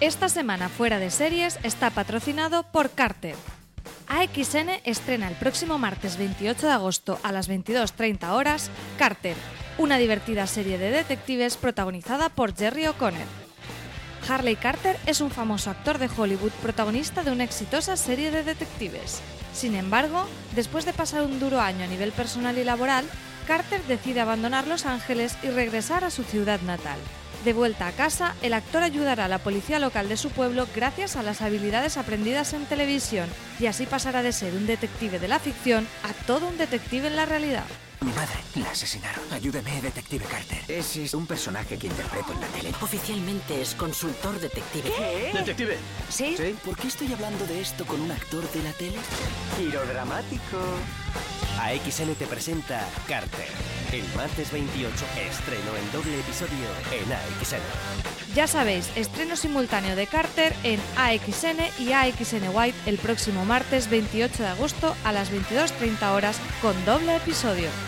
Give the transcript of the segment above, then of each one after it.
Esta semana fuera de series está patrocinado por Carter. AXN estrena el próximo martes 28 de agosto a las 22.30 horas Carter, una divertida serie de detectives protagonizada por Jerry O'Connor. Harley Carter es un famoso actor de Hollywood protagonista de una exitosa serie de detectives. Sin embargo, después de pasar un duro año a nivel personal y laboral, Carter decide abandonar Los Ángeles y regresar a su ciudad natal. De vuelta a casa, el actor ayudará a la policía local de su pueblo gracias a las habilidades aprendidas en televisión y así pasará de ser un detective de la ficción a todo un detective en la realidad. Mi madre la asesinaron. Ayúdeme, detective Carter. Ese es un personaje que interpreto en la tele. Oficialmente es consultor detective. ¿Qué? ¿Detective? ¿Sí? ¿Sí? ¿Por qué estoy hablando de esto con un actor de la tele? Giro dramático. AXN te presenta Carter. El martes 28, estreno en doble episodio en AXN. Ya sabéis, estreno simultáneo de Carter en AXN y AXN White el próximo martes 28 de agosto a las 22.30 horas con doble episodio.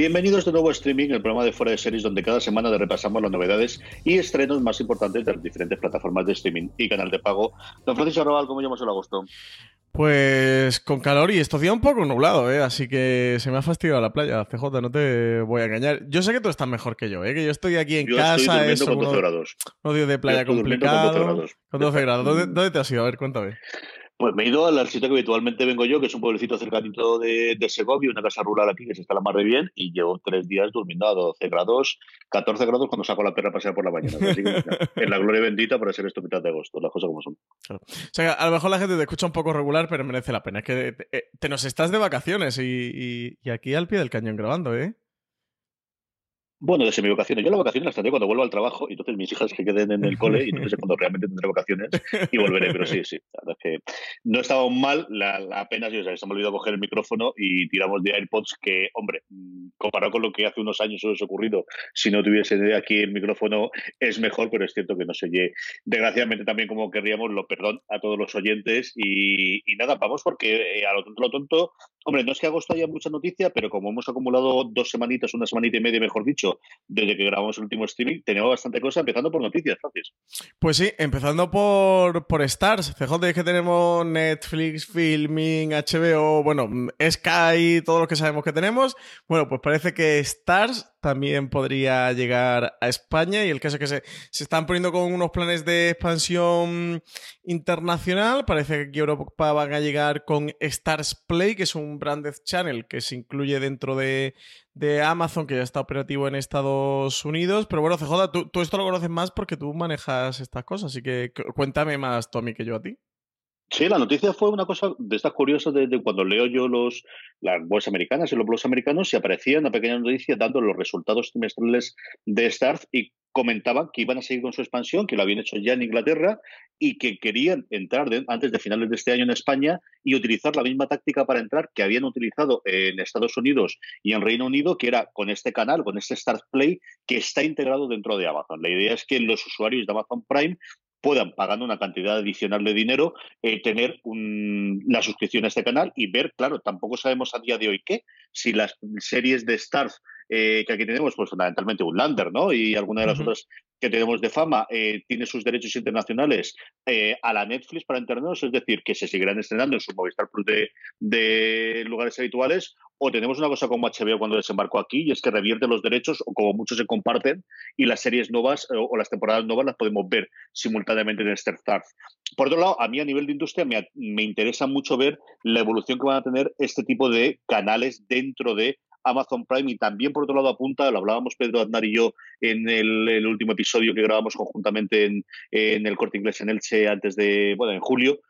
Bienvenidos de nuevo a Streaming, el programa de Fuera de Series, donde cada semana repasamos las novedades y estrenos más importantes de las diferentes plataformas de streaming y canal de pago. Don Francisco Arrabal, ¿cómo llevamos el agosto? Pues con calor y días un poco nublado, ¿eh? así que se me ha fastidiado la playa, CJ, no te voy a engañar. Yo sé que tú estás mejor que yo, ¿eh? que yo estoy aquí en Yo casa. estoy es durmiendo con 12 uno- grados. días de playa Yo estoy durmiendo con 12 complicado. grados. Con 12 grados. ¿Dónde, dónde te has ido? A ver, cuéntame. Pues me he ido al sitio que habitualmente vengo yo, que es un pueblecito cercanito de, de Segovia, una casa rural aquí que se está la mar de bien, y llevo tres días durmiendo a 12 grados, 14 grados cuando saco la perra a pasear por la mañana. Así que, en la gloria bendita para ser esto mitad de agosto, las cosas como son. O sea, a lo mejor la gente te escucha un poco regular, pero merece la pena. Es que te, eh, te nos estás de vacaciones y, y- y aquí al pie del cañón grabando, ¿eh? Bueno, de semi-vacaciones. Yo las vacaciones las tendré cuando vuelva al trabajo y entonces mis hijas que queden en el cole y entonces es cuando realmente tendré vacaciones y volveré. Pero sí, sí, la verdad es que no estaba mal. Apenas, o sea, se me olvidó coger el micrófono y tiramos de AirPods que, hombre, comparado con lo que hace unos años hubiese ocurrido, si no tuviese aquí el micrófono es mejor, pero es cierto que no se oye desgraciadamente también como querríamos. Lo perdón a todos los oyentes y, y nada, vamos porque eh, a lo tonto, lo tonto, hombre, no es que agosto haya mucha noticia, pero como hemos acumulado dos semanitas, una semanita y media, mejor dicho, desde que grabamos el último streaming, tenemos bastante cosa, empezando por noticias, Francis. Pues sí, empezando por, por Stars. CJ es que tenemos Netflix, Filming, HBO, bueno, Sky, todo lo que sabemos que tenemos. Bueno, pues parece que Stars también podría llegar a España y el caso es que se, se están poniendo con unos planes de expansión internacional. Parece que aquí Europa van a llegar con Stars Play, que es un branded channel que se incluye dentro de, de Amazon, que ya está operativo en Estados Unidos. Pero bueno, CJ, tú, tú esto lo conoces más porque tú manejas estas cosas, así que cu- cuéntame más, Tommy, que yo a ti. Sí, la noticia fue una cosa de estas curiosas de, cuando leo yo los las bolsas americanas y los blogs americanos y aparecía una pequeña noticia dando los resultados trimestrales de Starz y comentaban que iban a seguir con su expansión, que lo habían hecho ya en Inglaterra y que querían entrar antes de finales de este año en España y utilizar la misma táctica para entrar que habían utilizado en Estados Unidos y en Reino Unido, que era con este canal, con este Start Play, que está integrado dentro de Amazon. La idea es que los usuarios de Amazon Prime puedan, pagando una cantidad adicional de dinero, eh, tener la suscripción a este canal y ver, claro, tampoco sabemos a día de hoy qué, si las series de Stars eh, que aquí tenemos, pues fundamentalmente un Lander, ¿no? Y alguna de las otras que tenemos de fama eh, tiene sus derechos internacionales a la Netflix para entendernos, es decir, que se seguirán estrenando en su Movistar Plus de lugares habituales o tenemos una cosa como HBO cuando desembarcó aquí y es que revierte los derechos o como muchos se comparten y las series nuevas eh, o, las temporadas nuevas las podemos ver simultáneamente en Starz. Por otro lado, a mí a nivel de industria me, me interesa mucho ver la evolución que van a tener este tipo de canales dentro de Amazon Prime y también por otro lado apunta, lo hablábamos Pedro Aznar y yo en el, último episodio que grabamos conjuntamente en, en, el Corte Inglés en Elche antes de, bueno, en julio,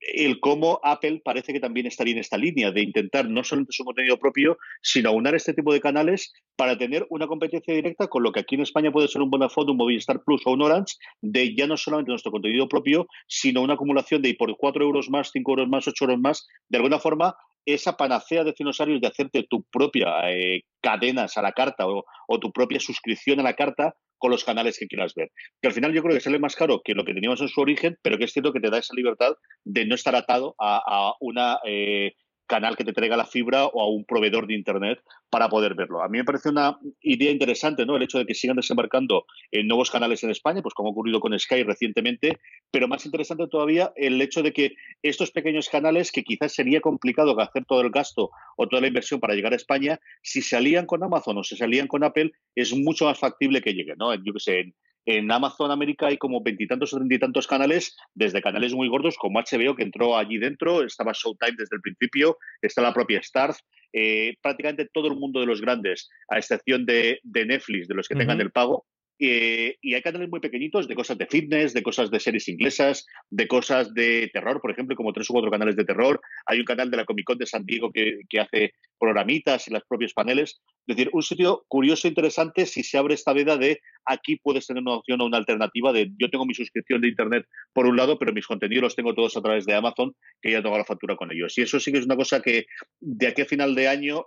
el cómo Apple parece que también estaría en esta línea de intentar no solamente su contenido propio, sino aunar este tipo de canales para tener una competencia directa con lo que aquí en España puede ser un Vodafone, un Movistar Plus o un Orange, de ya no solamente nuestro contenido propio, sino una acumulación de por 4 euros más, 5 euros más, 8 euros más, de alguna forma esa panacea de dinosaurios de hacerte tu propia eh, cadenas a la carta o, tu propia suscripción a la carta con los canales que quieras ver. Que al final yo creo que sale más caro que lo que teníamos en su origen, pero que es cierto que te da esa libertad de no estar atado a, una eh, canal que te traiga la fibra o a un proveedor de Internet para poder verlo. A mí me parece una idea interesante, ¿no? El hecho de que sigan desembarcando en nuevos canales en España, pues como ha ocurrido con Sky recientemente, pero más interesante todavía el hecho de que estos pequeños canales, que quizás sería complicado hacer todo el gasto o toda la inversión para llegar a España, si se alían con Amazon o se salían con Apple, es mucho más factible que lleguen, ¿no? Yo que sé, en Amazon América hay como veintitantos o treinta y tantos canales, desde canales muy gordos como HBO, que entró allí dentro, estaba Showtime desde el principio, está la propia Stars, eh, prácticamente todo el mundo de los grandes, a excepción de, Netflix, de los que tengan el pago, eh, y hay canales muy pequeñitos de cosas de fitness, de cosas de series inglesas, de cosas de terror, por ejemplo, como tres u cuatro canales de terror. Hay un canal de la Comic Con de San Diego que, hace programitas y los propios paneles. Es decir, un sitio curioso e interesante si se abre esta veda de aquí puedes tener una opción o una alternativa de yo tengo mi suscripción de Internet por un lado, pero mis contenidos los tengo todos a través de Amazon, que ya tengo la factura con ellos. Y eso sí que es una cosa que de aquí a final de año,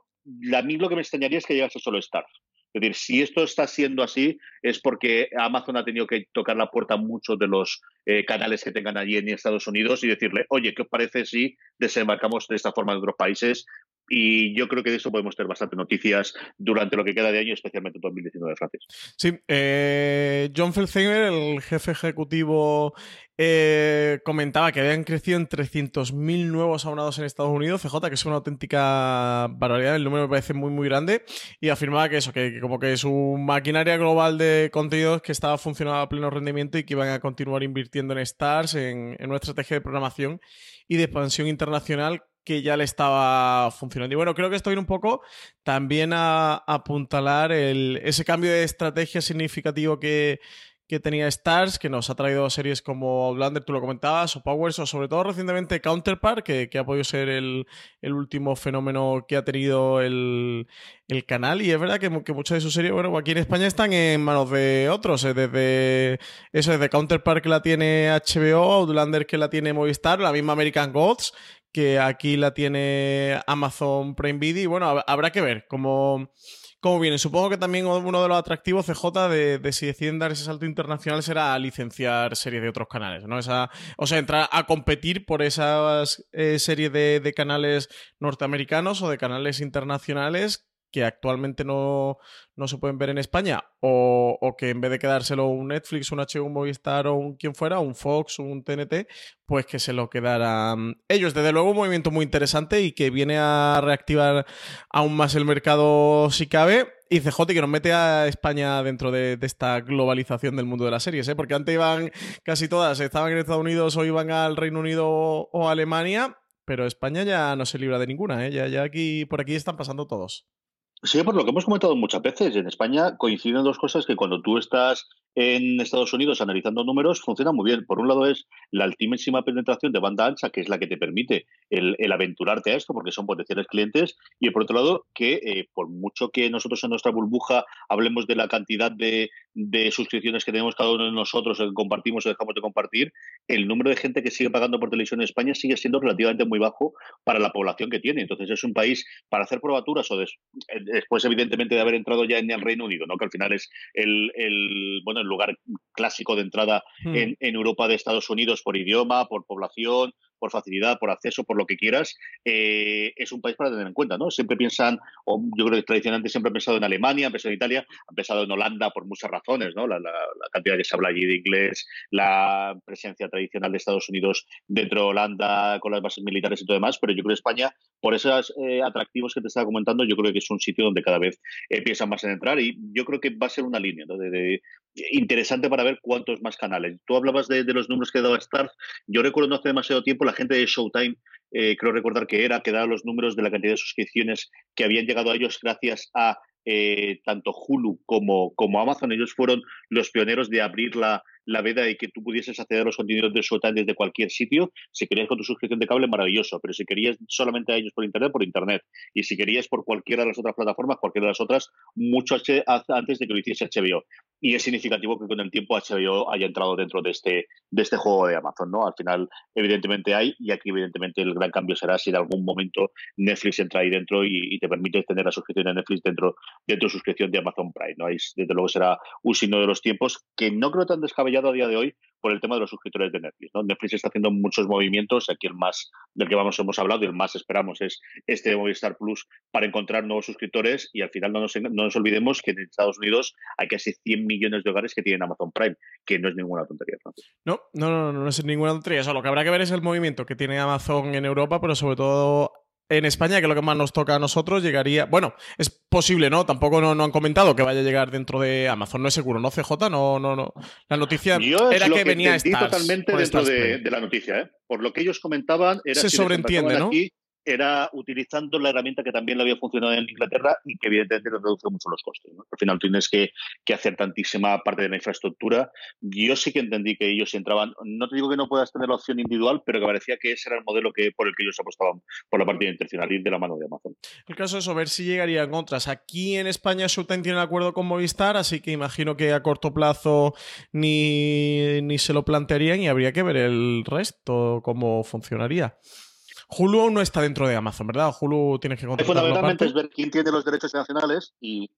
a mí lo que me extrañaría es que llegase solo Star. Es decir, si esto está siendo así, es porque Amazon ha tenido que tocar la puerta a muchos de los eh, canales que tengan allí en Estados Unidos y decirle, oye, ¿qué os parece si desembarcamos de esta forma en otros países? Y yo creo que de eso podemos tener bastante noticias durante lo que queda de año, especialmente en 2019, Francis. Sí, eh, John Felsheimer, el jefe ejecutivo, eh, comentaba que habían crecido en 300.000 nuevos abonados en Estados Unidos, CJ, que es una auténtica barbaridad, el número me parece muy, muy grande, y afirmaba que eso, que, como que su maquinaria global de contenidos que estaba funcionando a pleno rendimiento y que iban a continuar invirtiendo en Stars, en, en una estrategia de programación y de expansión internacional que ya le estaba funcionando. Y bueno, creo que esto viene un poco también a, apuntalar el, ese cambio de estrategia significativo que, que tenía Stars, que nos ha traído series como Outlander, tú lo comentabas, o Powers, o sobre todo recientemente Counterpart, que, que ha podido ser el, el, último fenómeno que ha tenido el, el canal. Y es verdad que, que, muchas de sus series, bueno, aquí en España están en manos de otros, eh, desde eso, desde Counterpart que la tiene HBO, Outlander que la tiene Movistar, la misma American Gods, que aquí la tiene Amazon Prime Video. Y bueno, habrá que ver cómo cómo viene. Supongo que también uno de los atractivos CJ de, si deciden dar ese salto internacional será licenciar series de otros canales, ¿no? O sea, entrar a competir por esas eh, series de, de canales norteamericanos o de canales internacionales que actualmente no, se pueden ver en España, o, que en vez de quedárselo un Netflix, un HBO, un Movistar o un quien fuera, un Fox, un TNT, pues que se lo quedaran ellos. Desde luego un movimiento muy interesante y que viene a reactivar aún más el mercado si cabe. Y CJ que nos mete a España dentro de, esta globalización del mundo de las series, ¿eh? porque antes iban casi todas, estaban en Estados Unidos o iban al Reino Unido o Alemania, pero España ya no se libra de ninguna, ¿eh? ya, ya aquí, por aquí están pasando todos. Sí, por lo que hemos comentado muchas veces, en España coinciden dos cosas que cuando tú estás en Estados Unidos analizando números, funciona muy bien. Por un lado es la altísima penetración de banda ancha, que es la que te permite el, aventurarte a esto, porque son potenciales clientes, y por otro lado que eh, por mucho que nosotros en nuestra burbuja hablemos de la cantidad de, suscripciones que tenemos cada uno de nosotros, que compartimos o dejamos de compartir, el número de gente que sigue pagando por televisión en España sigue siendo relativamente muy bajo para la población que tiene. Entonces es un país para hacer probaturas o después evidentemente de haber entrado ya en el Reino Unido, ¿no? que al final es el, el bueno el lugar clásico de entrada hmm. en, en Europa de Estados Unidos por idioma, por población, por facilidad, por acceso, por lo que quieras, eh, es un país para tener en cuenta, ¿no? Siempre piensan, o yo creo que tradicionalmente siempre han pensado en Alemania, han pensado en Italia, han pensado en Holanda por muchas razones, ¿no? La, cantidad que se habla allí de inglés, la presencia tradicional de Estados Unidos dentro de Holanda con las bases militares y todo demás, pero yo creo que España, por esos eh, atractivos que te estaba comentando, yo creo que es un sitio donde cada vez eh, piensan más en entrar y yo creo que va a ser una línea de, interesante para ver cuántos más canales. Tú hablabas de, los números que daba Stars. Yo recuerdo no hace demasiado tiempo la gente de Showtime, eh, creo recordar que era, que daba los números de la cantidad de suscripciones que habían llegado a ellos gracias a eh, tanto Hulu como, como Amazon. Ellos fueron los pioneros de abrir la, la veda y que tú pudieses acceder a los contenidos de Showtime desde cualquier sitio. Si querías con tu suscripción de cable, maravilloso, pero si querías solamente a ellos por Internet, por Internet. Y si querías por cualquiera de las otras plataformas, cualquiera de las otras, mucho antes de que lo hiciese HBO. Y es significativo que con el tiempo HBO haya entrado dentro de este, de este juego de Amazon, ¿no? Al final, evidentemente hay, y aquí evidentemente el gran cambio será si en algún momento Netflix entra ahí dentro y, te permite tener la suscripción de Netflix dentro, de tu suscripción de Amazon Prime, ¿no? desde luego será un signo de los tiempos que no creo tan descabellado a día de hoy por el tema de los suscriptores de Netflix. ¿no? Netflix está haciendo muchos movimientos, aquí el más del que vamos hemos hablado y el más esperamos es este de Movistar Plus para encontrar nuevos suscriptores y al final no nos, no nos olvidemos que en Estados Unidos hay casi 100 millones de hogares que tienen Amazon Prime, que no es ninguna tontería. No, no, no, no, no es ninguna tontería. lo que habrá que ver es el movimiento que tiene Amazon en Europa, pero sobre todo en España, que es lo que más nos toca a nosotros, llegaría. Bueno, es posible, ¿no? Tampoco no, han comentado que vaya a llegar dentro de Amazon. No es seguro, ¿no? CJ, no, no, no. La noticia era que, venía Stars, totalmente dentro de, la noticia, ¿eh? Por lo que ellos comentaban, era se sobreentiende, ¿no? Era utilizando la herramienta que también le había funcionado en Inglaterra y que evidentemente reduce mucho los costes. Al final tienes que, hacer tantísima parte de la infraestructura. Yo sí que entendí que ellos entraban, no te digo que no puedas tener la opción individual, pero que parecía que ese era el modelo que, por el que ellos apostaban por la parte intencional y de la mano de Amazon. El caso es ver si llegarían otras. Aquí en España Showtime tiene un acuerdo con Movistar, así que imagino que a corto plazo ni, ni se lo plantearían y habría que ver el resto, cómo funcionaría. Hulu no está dentro de Amazon, ¿verdad? Hulu tienes que contratar. Fundamentalmente es ver quién tiene los derechos nacionales y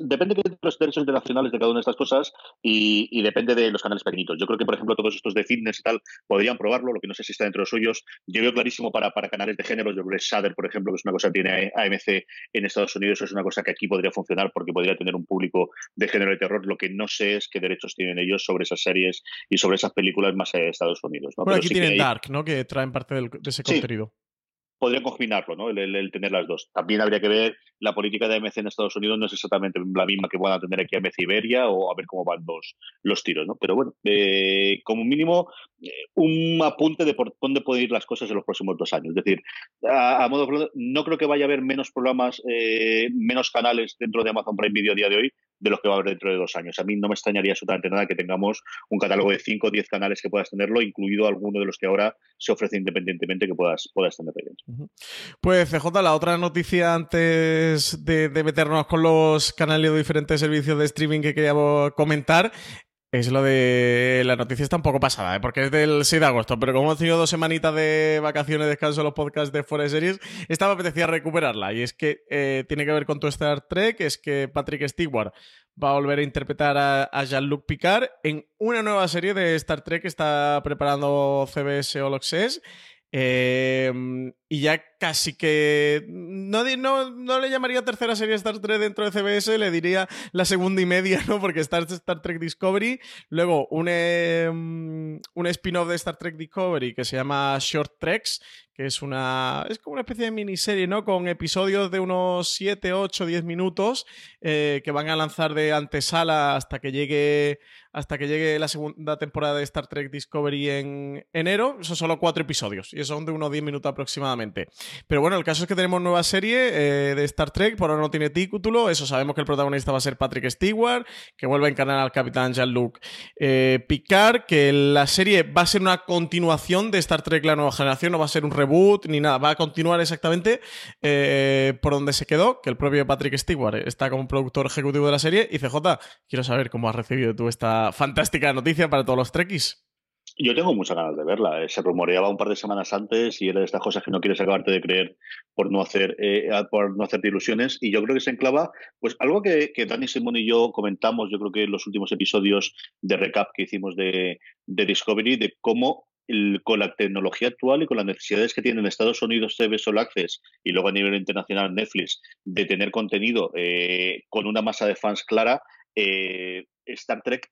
depende de los derechos internacionales de cada una de estas cosas y, depende de los canales pequeñitos. Yo creo que, por ejemplo, todos estos de fitness y tal podrían probarlo, lo que no sé si está dentro de los suyos. Yo veo clarísimo para, para canales de género, yo creo que Shudder, por ejemplo, que es una cosa que tiene AMC en Estados Unidos, es una cosa que aquí podría funcionar porque podría tener un público de género de terror. Lo que no sé es qué derechos tienen ellos sobre esas series y sobre esas películas más allá de Estados Unidos. ¿no? aquí tienen Dark, ¿no? Que traen parte de ese contenido podría combinarlo, ¿no? El, tener las dos. También habría que ver la política de AMC en Estados Unidos no es exactamente la misma que van a tener aquí AMC Iberia o a ver cómo van los, los tiros, ¿no? Pero bueno, eh, como mínimo eh, un apunte de por dónde pueden ir las cosas en los próximos dos años. Es decir, a, modo no creo que vaya a haber menos programas, eh, menos canales dentro de Amazon Prime Video a día de hoy de los que va a haber dentro de dos años. A mí no me extrañaría absolutamente nada que tengamos un catálogo de 5 o 10 canales que puedas tenerlo, incluido alguno de los que ahora se ofrece independientemente que puedas, puedas tener Pues CJ, la otra noticia antes de, de meternos con los canales de diferentes servicios de streaming que queríamos comentar es lo de la noticia está un poco pasada, ¿eh? porque es del 6 de agosto, pero como hemos tenido dos semanitas de vacaciones, descanso en los podcasts de Fuera Series, esta me apetecía recuperarla. Y es que eh, tiene que ver con tu Star Trek, es que Patrick Stewart va a volver a interpretar a, Jean-Luc Picard en una nueva serie de Star Trek que está preparando CBS All Access. Eh, y ya casi que no, no, le llamaría tercera serie Star Trek dentro de CBS, le diría la segunda y media, ¿no? Porque Star Trek Discovery, luego un, em, un spin-off de Star Trek Discovery que se llama Short Treks, que es una es como una especie de miniserie, ¿no? Con episodios de unos 7, 8, 10 minutos eh, que van a lanzar de antesala hasta que llegue hasta que llegue la segunda temporada de Star Trek Discovery en enero. Son solo cuatro episodios y son de unos 10 minutos aproximadamente. Pero bueno, el caso es que tenemos nueva serie eh, de Star Trek, por ahora no tiene título, eso sabemos que el protagonista va a ser Patrick Stewart, que vuelve a encarnar al capitán Jean-Luc eh, Picard, que la serie va a ser una continuación de Star Trek La Nueva Generación, no va a ser un reboot ni nada, va a continuar exactamente eh, por donde se quedó, que el propio Patrick Stewart está como productor ejecutivo de la serie. Y CJ, quiero saber cómo has recibido tú esta fantástica noticia para todos los Trekkies. Yo tengo muchas ganas de verla. Eh, se rumoreaba un par de semanas antes y era de estas cosas que no quieres acabarte de creer por no hacer eh, por no hacerte ilusiones. Y yo creo que se enclava, pues algo que, que Dani Simón y yo comentamos, yo creo que en los últimos episodios de recap que hicimos de, de Discovery, de cómo con la tecnología actual y con las necesidades que tienen Estados Unidos CBS All Access y luego a nivel internacional Netflix de tener contenido eh, con una masa de fans clara, eh, Star Trek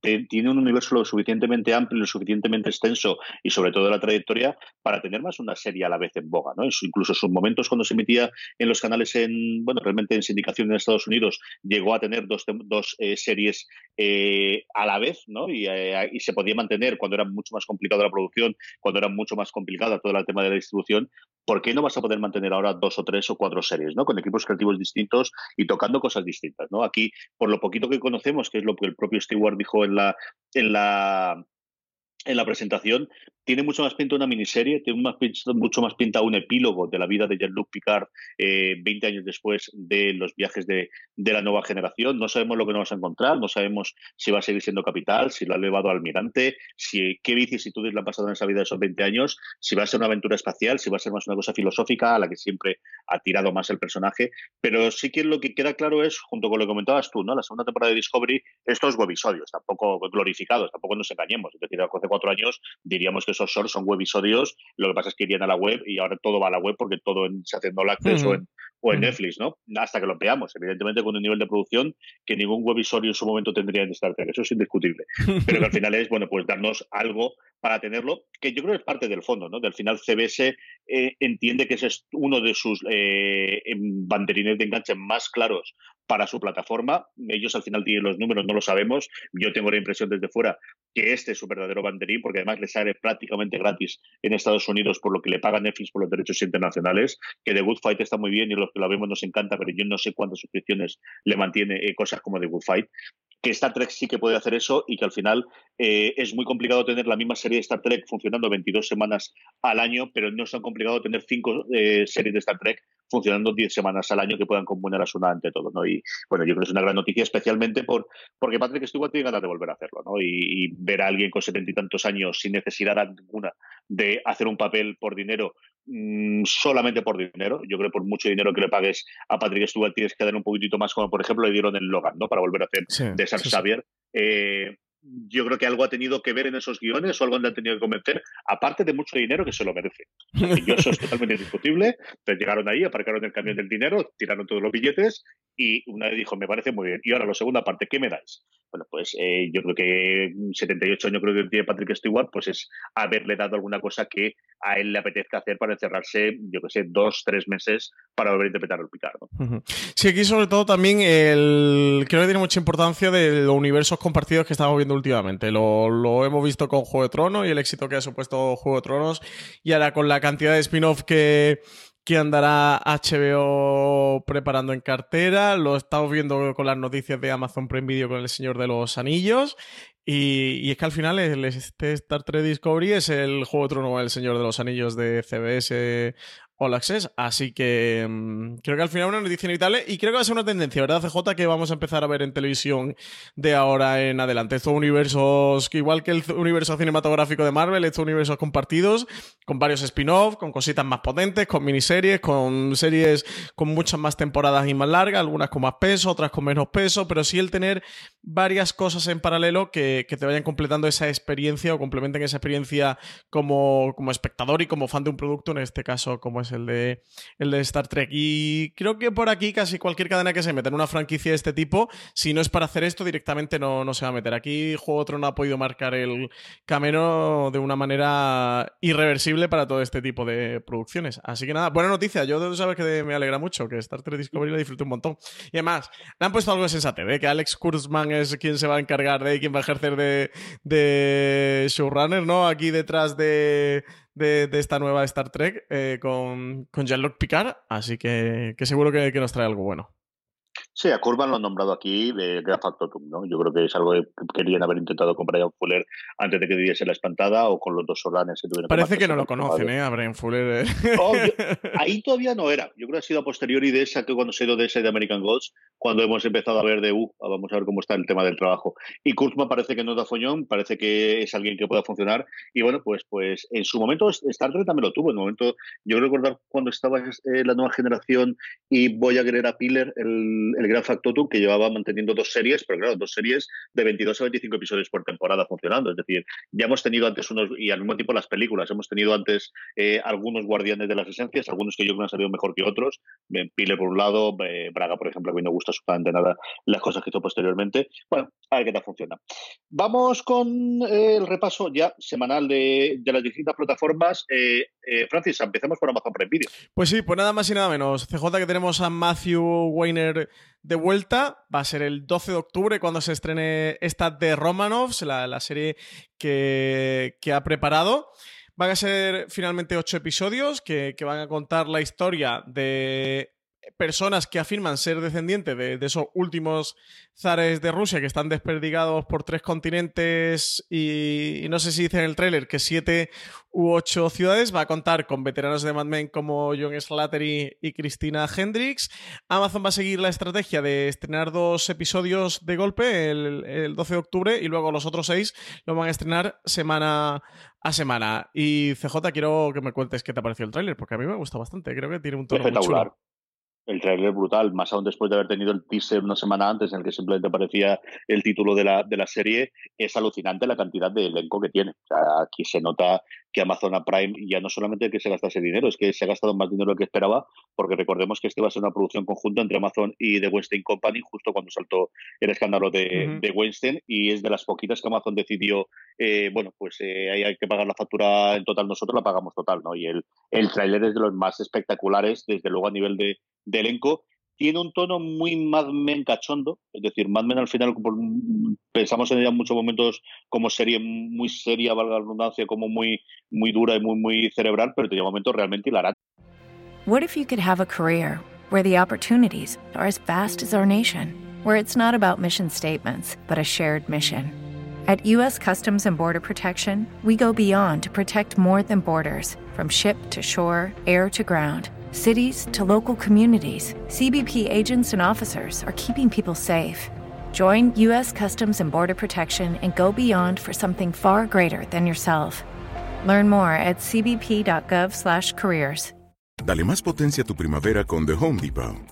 tiene un universo lo suficientemente amplio, lo suficientemente extenso y sobre todo la trayectoria para tener más una serie a la vez en boga, ¿no? Incluso sus momentos cuando se emitía en los canales en, bueno, realmente en sindicación en Estados Unidos, llegó a tener dos, eh, series eh, a la vez, ¿no? Eh, y, se podía mantener cuando era mucho más complicada la producción, cuando era mucho más complicada todo el tema de la distribución. ¿Por qué no vas a poder mantener ahora dos o tres o cuatro series, ¿no? Con equipos creativos distintos y tocando cosas distintas, ¿no? Aquí, por lo poquito que conocemos, que es lo que el propio Stewart dijo en la, en la, en la presentación, tiene mucho más pinta una miniserie, tiene más mucho más pinta un epílogo de la vida de Jean-Luc Picard eh, 20 años después de los viajes de, de, la nueva generación. No sabemos lo que nos vamos a encontrar, no sabemos si va a seguir siendo capital, si lo ha elevado a almirante, si, qué vicisitudes le han pasado en esa vida de esos 20 años, si va a ser una aventura espacial, si va a ser más una cosa filosófica a la que siempre ha tirado más el personaje. Pero sí que lo que queda claro es, junto con lo que comentabas tú, ¿no? la segunda temporada de Discovery, estos webisodios, tampoco glorificados, tampoco nos engañemos. Es decir, cuatro años diríamos que esos shorts son webisodios, lo que pasa es que irían a la web y ahora todo va a la web porque todo se hace en All Access o en, o en Netflix, ¿no? Hasta que lo veamos, evidentemente con un nivel de producción que ningún webisodio en su momento tendría en Star Trek, eso es indiscutible. Pero que al final es, bueno, pues darnos algo para tenerlo, que yo creo que es parte del fondo, ¿no? Del final CBS eh, entiende que ese es uno de sus eh, banderines de enganche más claros para su plataforma. Ellos al final tienen los números, no lo sabemos. Yo tengo la impresión desde fuera que este es su verdadero banderín, porque además le sale prácticamente gratis en Estados Unidos por lo que le paga Netflix por los derechos internacionales, que The Good Fight está muy bien y los que lo vemos nos encanta, pero yo no sé cuántas suscripciones le mantiene eh, cosas como The Good Fight que Star Trek sí que puede hacer eso y que al final eh, es muy complicado tener la misma serie de Star Trek funcionando 22 semanas al año, pero no es tan complicado tener cinco eh, series de Star Trek funcionando 10 semanas al año que puedan componerlas una ante todo, ¿no? Y bueno, yo creo que es una gran noticia, especialmente por porque Patrick Stewart tiene ganas de volver a hacerlo, ¿no? Y, y ver a alguien con setenta y tantos años sin necesidad alguna de hacer un papel por dinero mmm, solamente por dinero. Yo creo que por mucho dinero que le pagues a Patrick Stewart tienes que dar un poquitito más, como por ejemplo le dieron en Logan, ¿no? Para volver a hacer Sí, de San sí, sí. Xavier. Eh, yo creo que algo ha tenido que ver en esos guiones o algo han tenido que convencer, aparte de mucho dinero que se lo merece. Eso es totalmente indiscutible. Entonces llegaron ahí, aparcaron el camión del dinero, tiraron todos los billetes y una vez dijo, me parece muy bien. Y ahora la segunda parte, ¿qué me dais? Bueno, pues eh, yo creo que 78 años creo que tiene Patrick Stewart, pues es haberle dado alguna cosa que a él le apetezca hacer para encerrarse, yo que sé, dos, tres meses para volver a interpretar al Picard. ¿no? Ujú. Sí, aquí sobre todo también el creo que tiene mucha importancia de los universos compartidos que estamos viendo últimamente. Lo, lo hemos visto con Juego de Tronos y el éxito que ha supuesto Juego de Tronos y ahora con la cantidad de spin-off que, que andará HBO preparando en cartera. Lo estamos viendo con las noticias de Amazon Prime Video con El Señor de los Anillos. Y, y es que al final este Star Trek Discovery es el Juego de Tronos El Señor de los Anillos de CBS All Access, así que mmm, creo que al final una noticia inevitable y creo que va a ser una tendencia, ¿verdad, CJ? Que vamos a empezar a ver en televisión de ahora en adelante. Estos universos, igual que el universo cinematográfico de Marvel, estos universos compartidos, con varios spin-off, con cositas más potentes, con miniseries, con series con muchas más temporadas y más largas, algunas con más peso, otras con menos peso, pero sí el tener varias cosas en paralelo que, que te vayan completando esa experiencia o complementen esa experiencia como, como espectador y como fan de un producto, en este caso como es el de, el de Star Trek. Y creo que por aquí casi cualquier cadena que se meta en una franquicia de este tipo, si no es para hacer esto, directamente no, no se va a meter. Aquí Juego de Tronos ha podido marcar el camino de una manera irreversible para todo este tipo de producciones. Así que nada, buena noticia. Yo sabes que me alegra mucho que Star Trek Discovery la disfruté un montón. Y además, le han puesto algo de sensate, ¿eh? que Alex Kurzman es quien se va a encargar de, quien va a ejercer de, de showrunner, ¿no? Aquí detrás de, de, esta nueva Star Trek eh, con, con Jean-Luc Picard, así que, seguro que nos trae algo bueno. Sí, a Kurban lo han nombrado aquí de Gran Factotum, ¿no? Yo creo que es algo que querían haber intentado con Brian Fuller antes de que diese la espantada o con los dos Solanes que tuvieron. Parece que no lo conocen, ¿eh? A Brian Fuller. Eh. Oh, ahí todavía no era. Yo creo que ha sido a posteriori de esa que cuando se dio de ese de American Gods, cuando hemos empezado a ver de, uh, vamos a ver cómo está el tema del trabajo. Y Kurtzman parece que no da foñón, parece que es alguien que pueda funcionar. Y bueno, pues, pues en su momento Star Trek también lo tuvo. En el momento, yo recordar cuando estaba eh, la nueva generación y voy a querer a Piller, el el Gran Factotum, que llevaba manteniendo dos series, pero claro, dos series de 22 a 25 episodios por temporada funcionando. Es decir, ya hemos tenido antes unos, y al mismo tiempo las películas, hemos tenido antes eh, algunos guardianes de las esencias, algunos que yo creo que han salido mejor que otros. Pile por un lado, Braga, por ejemplo, a mí no gusta absolutamente nada las cosas que hizo posteriormente. Bueno, a ver qué tal funciona. Vamos con eh, el repaso ya semanal de, las distintas plataformas. Eh, Francis, empecemos por Amazon Prime Video. Pues sí, pues nada más y nada menos. CJ que tenemos a Matthew Weiner de vuelta. Va a ser el 12 de octubre cuando se estrene esta de Romanovs, la, serie que, ha preparado. Van a ser finalmente ocho episodios que, van a contar la historia de personas que afirman ser descendientes de, esos últimos zares de Rusia que están desperdigados por tres continentes y, no sé si dice en el tráiler que siete u ocho ciudades. Va a contar con veteranos de Mad Men como John Slattery y Christina Hendricks. Amazon va a seguir la estrategia de estrenar dos episodios de golpe el, el 12 de octubre y luego los otros seis lo van a estrenar semana a semana. Y CJ, quiero que me cuentes qué te ha parecido el tráiler, porque a mí me gusta bastante. Creo que tiene un tono muy chulo el trailer brutal, más aún después de haber tenido el teaser una semana antes en el que simplemente aparecía el título de la, de la serie, es alucinante la cantidad de elenco que tiene. Aquí se nota que Amazon Prime ya no solamente que se gastase dinero, es que se ha gastado más dinero de lo que esperaba, porque recordemos que este va a ser una producción conjunta entre Amazon y The Weinstein Company, justo cuando saltó el escándalo de, de Weinstein, y es de las poquitas que Amazon decidió, eh, bueno, pues eh, hay, que pagar la factura en total, nosotros la pagamos total, ¿no? Y el, el tráiler es de los más espectaculares, desde luego a nivel de, de elenco, tiene un tono muy Mad Men cachondo, es decir, Mad Men al final pensamos en ella en muchos momentos como serie muy seria, valga la redundancia, como muy, muy dura y muy, muy cerebral, pero tiene momentos realmente hilarantes. What if you could have a career where the opportunities are as vast as our nation, where it's not about mission statements, but a shared mission? At U.S. Customs and Border Protection, we go beyond to protect more than borders, from ship to shore, air to ground cities to local communities, CBP agents and officers are keeping people safe. Join U.S. Customs and Border Protection and go beyond for something far greater than yourself. Learn more at cbp.gov/careers. Dale más potencia a tu primavera con The Home Depot.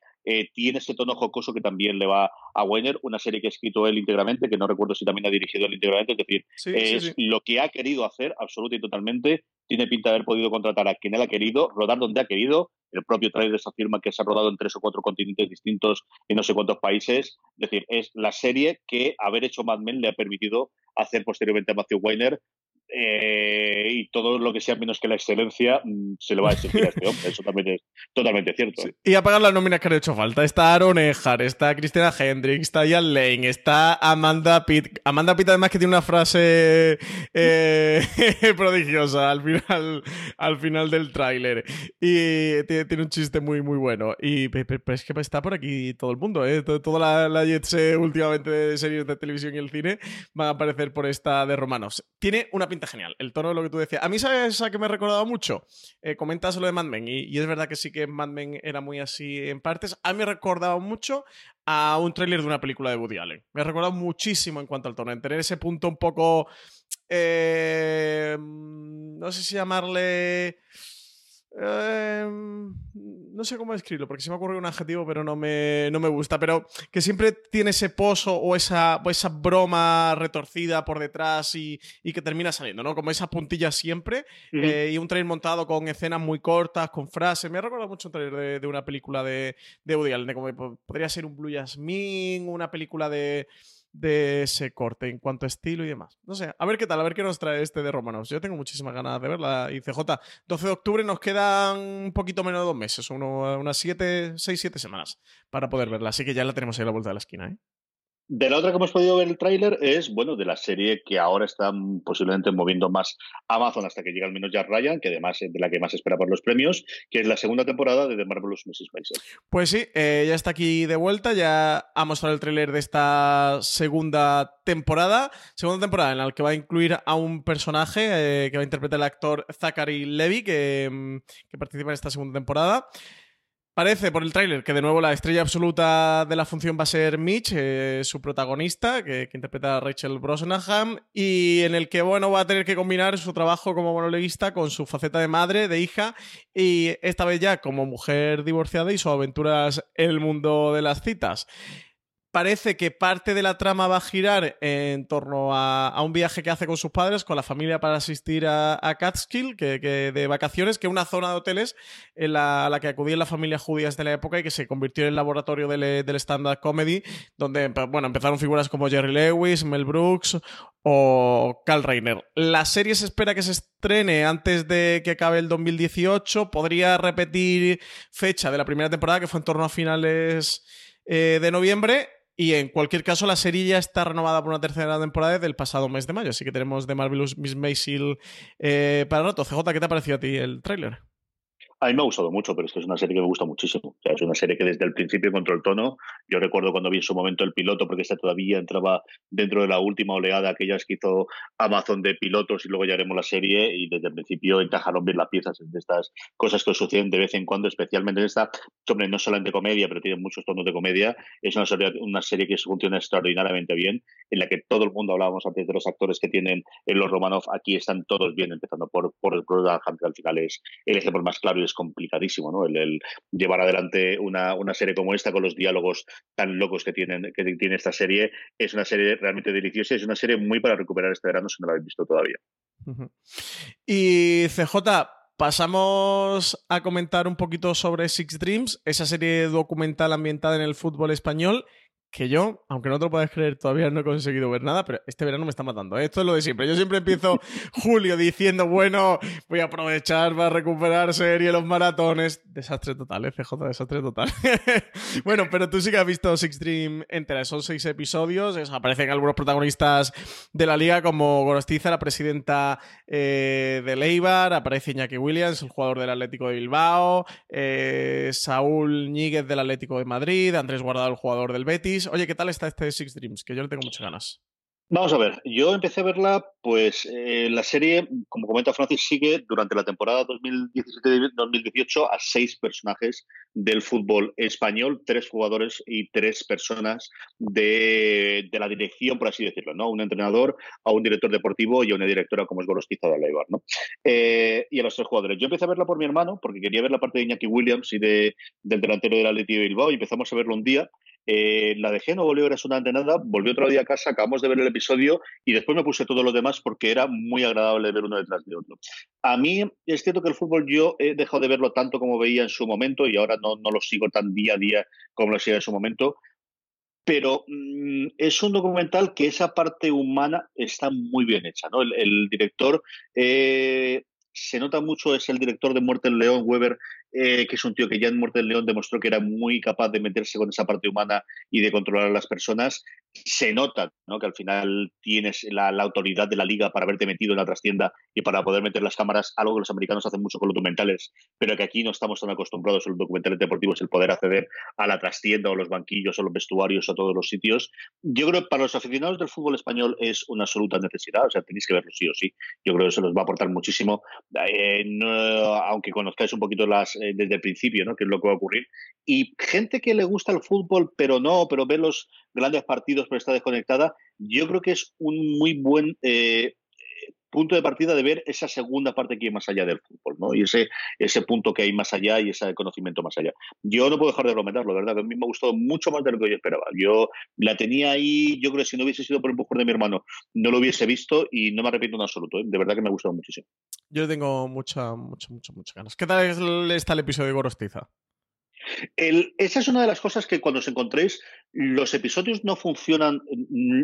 eh, tiene ese tono jocoso que también le va a Weiner, una serie que ha escrito él íntegramente, que no recuerdo si también ha dirigido él íntegramente, es decir, es lo que ha querido hacer absolutamente y totalmente, tiene pinta de haber podido contratar a quien él ha querido, rodar donde ha querido, el propio trailer afirma que se ha rodado en tres o cuatro continentes distintos en no sé cuántos países, es decir, es la serie que haber hecho Mad Men le ha permitido hacer posteriormente a Matthew Weiner eh, y todo lo que sea menos que la excelencia mm, se lo va a exigir a este hombre. Eso también es totalmente cierto. Y a pagar las nóminas que han hecho falta. Está Aaron Eckhart, está Cristina Hendricks, está Ian Lane, está Amanda Pitt. Amanda Pitt además que tiene una frase eh, prodigiosa al final, al final del tráiler. Y tiene, un chiste muy, muy bueno. Y es que está por aquí todo el mundo, ¿eh? Toda la, la Jetse últimamente de series de televisión y el cine van a aparecer por esta de Romanos. Tiene una pinta genial. El tono de lo que tú decías. A mí, ¿sabes a que me recordado mucho? Eh, comentas lo de Mad Men. Y, es verdad que sí que Mad Men era muy así en partes. A mí me ha recordado mucho a un tráiler de una película de Woody Allen. Me ha recordado muchísimo en cuanto al tono. En tener ese punto un poco. Eh, no sé si llamarle Em, no sé cómo escribirlo, porque se me ocurre un adjetivo, pero no me, no me gusta. Pero que siempre tiene ese pozo o esa, esa broma retorcida por detrás y, que termina saliendo, ¿no? Como esa puntilla siempre. Eh, y un trailer montado con escenas muy cortas, con frases. Me ha recordado mucho un trailer de, una película de, de Woody Allen, como podría ser un Blue Jasmine, una película de de ese corte en cuanto a estilo y demás. No sé, a ver qué tal, a ver qué nos trae este de Romanos. Yo tengo muchísimas ganas de verla. Y CJ, 12 de octubre nos quedan un poquito menos de dos meses, unas 7, 6, 7 semanas para poder verla. Así que ya la tenemos ahí a la vuelta de la esquina, ¿eh? De la otra que hemos podido ver el tráiler es, bueno, de la serie que ahora está posiblemente moviendo más Amazon hasta que llega al menos ya Ryan, que además es de la que más espera por los premios, que es la segunda temporada de The Marvelous Mrs. Maisel. Pues sí, eh, ya está aquí de vuelta, ya ha mostrado el tráiler de esta segunda temporada, segunda temporada en la que va a incluir a un personaje eh, que va a interpretar el actor Zachary Levy, mm, que participa en esta segunda temporada. Parece por el tráiler que de nuevo la estrella absoluta de la función va a ser Mitch, eh, su protagonista, que, interpreta a Rachel Brosnahan, y en el que bueno va a tener que combinar su trabajo como monologuista con su faceta de madre, de hija, y esta vez ya como mujer divorciada y sus aventuras en el mundo de las citas parece que parte de la trama va a girar en torno a, un viaje que hace con sus padres, con la familia para asistir a, Catskill, que, de vacaciones, que es una zona de hoteles en la, que acudían las familias judías de la época y que se convirtió en el laboratorio del, del stand-up comedy, donde bueno, empezaron figuras como Jerry Lewis, Mel Brooks o Carl Reiner. La serie se espera que se estrene antes de que acabe el 2018. Podría repetir fecha de la primera temporada, que fue en torno a finales eh, de noviembre y en cualquier caso, la serie ya está renovada por una tercera temporada del pasado mes de mayo. Así que tenemos de Marvelous Miss Maisel eh, para rato. CJ, ¿qué te ha parecido a ti el tráiler? A mí me ha gustado mucho, pero es que es una serie que me gusta muchísimo. es una serie que desde el principio encontró el tono. Yo recuerdo cuando vi en su momento el piloto, porque esta todavía entraba dentro de la última oleada, aquellas que hizo Amazon de pilotos y luego ya haremos la serie. Y desde el principio encajaron bien las piezas de estas cosas que suceden de vez en cuando, especialmente en esta. Hombre, no solamente comedia, pero tiene muchos tonos de comedia. Es una serie, una serie que funciona extraordinariamente bien, en la que todo el mundo hablábamos antes de los actores que tienen en los Romanov. Aquí están todos bien, empezando por, por el Brother que al final es el ejemplo más claro y complicadísimo, ¿no? El, llevar adelante una, serie como esta con los diálogos tan locos que, tienen, que tiene esta serie es una serie realmente deliciosa y es una serie muy para recuperar este verano si no la habéis visto todavía. Y CJ, pasamos a comentar un poquito sobre Six Dreams, esa serie documental ambientada en el fútbol español que yo, aunque no te lo puedas creer, todavía no he conseguido ver nada, pero este verano me está matando. ¿eh? Esto es lo de siempre. Yo siempre empiezo julio diciendo, bueno, voy a aprovechar para recuperar serie, los maratones. Desastre total, ¿eh? CJ, desastre total. bueno, pero tú sí que has visto Six Dream entera. Son seis episodios. aparecen algunos protagonistas de la liga, como Gorostiza, la presidenta eh, de Leibar. Aparece Iñaki Williams, el jugador del Atlético de Bilbao. Eh, Saúl Ñíguez del Atlético de Madrid. Andrés Guardado, el jugador del Betis. Oye, ¿qué tal está este Six Dreams? Que yo le tengo muchas ganas. Vamos a ver, yo empecé a verla, pues eh, la serie, como comenta Francis, sigue durante la temporada 2017-2018 a seis personajes del fútbol español, tres jugadores y tres personas de, la dirección, por así decirlo, ¿no? Un entrenador, a un director deportivo y a una directora como es Gorostiza de Aleibar, ¿no? Eh, y a los tres jugadores. Yo empecé a verla por mi hermano, porque quería ver la parte de Iñaki Williams y de, del delantero del Atlético de Bilbao, y empezamos a verlo un día eh, la dejé, no volvió absolutamente nada, volví otro día a casa, acabamos de ver el episodio y después me puse todo lo demás porque era muy agradable ver uno detrás de otro. A mí es cierto que el fútbol yo he dejado de verlo tanto como veía en su momento y ahora no, no lo sigo tan día a día como lo hacía en su momento, pero mm, es un documental que esa parte humana está muy bien hecha. ¿no? El, director eh, se nota mucho, es el director de Muerte en León, Weber, eh, que es un tío que ya en Muerte del León demostró que era muy capaz de meterse con esa parte humana y de controlar a las personas, se nota ¿no? que al final tienes la, autoridad de la liga para haberte metido en la trastienda y para poder meter las cámaras, algo que los americanos hacen mucho con los documentales, pero que aquí no estamos tan acostumbrados a los documentales deportivos, el poder acceder a la trastienda o los banquillos o los vestuarios o todos los sitios. Yo creo que para los aficionados del fútbol español es una absoluta necesidad, o sea, tenéis que verlo sí o sí. Yo creo que eso nos va a aportar muchísimo, eh, aunque conozcáis un poquito las eh, desde el principio, ¿no? Que es lo que va a ocurrir. Y gente que le gusta el fútbol, pero no, pero ve los grandes partidos pero está desconectada, yo creo que es un muy buen eh, punto de partida de ver esa segunda parte que hay más allá del fútbol, ¿no? Y ese, ese punto que hay más allá y ese conocimiento más allá. Yo no puedo dejar de comentarlo, ¿verdad? A mí me ha gustado mucho más de lo que yo esperaba. Yo la tenía ahí, yo creo que si no hubiese sido por el empujón de mi hermano, no lo hubiese visto y no me arrepiento en absoluto. ¿eh? De verdad que me ha gustado muchísimo. Yo tengo mucha, mucha, mucha, muchas ganas. ¿Qué tal está el episodio de Gorostiza? Esa es una de las cosas que cuando os encontréis, los episodios no funcionan,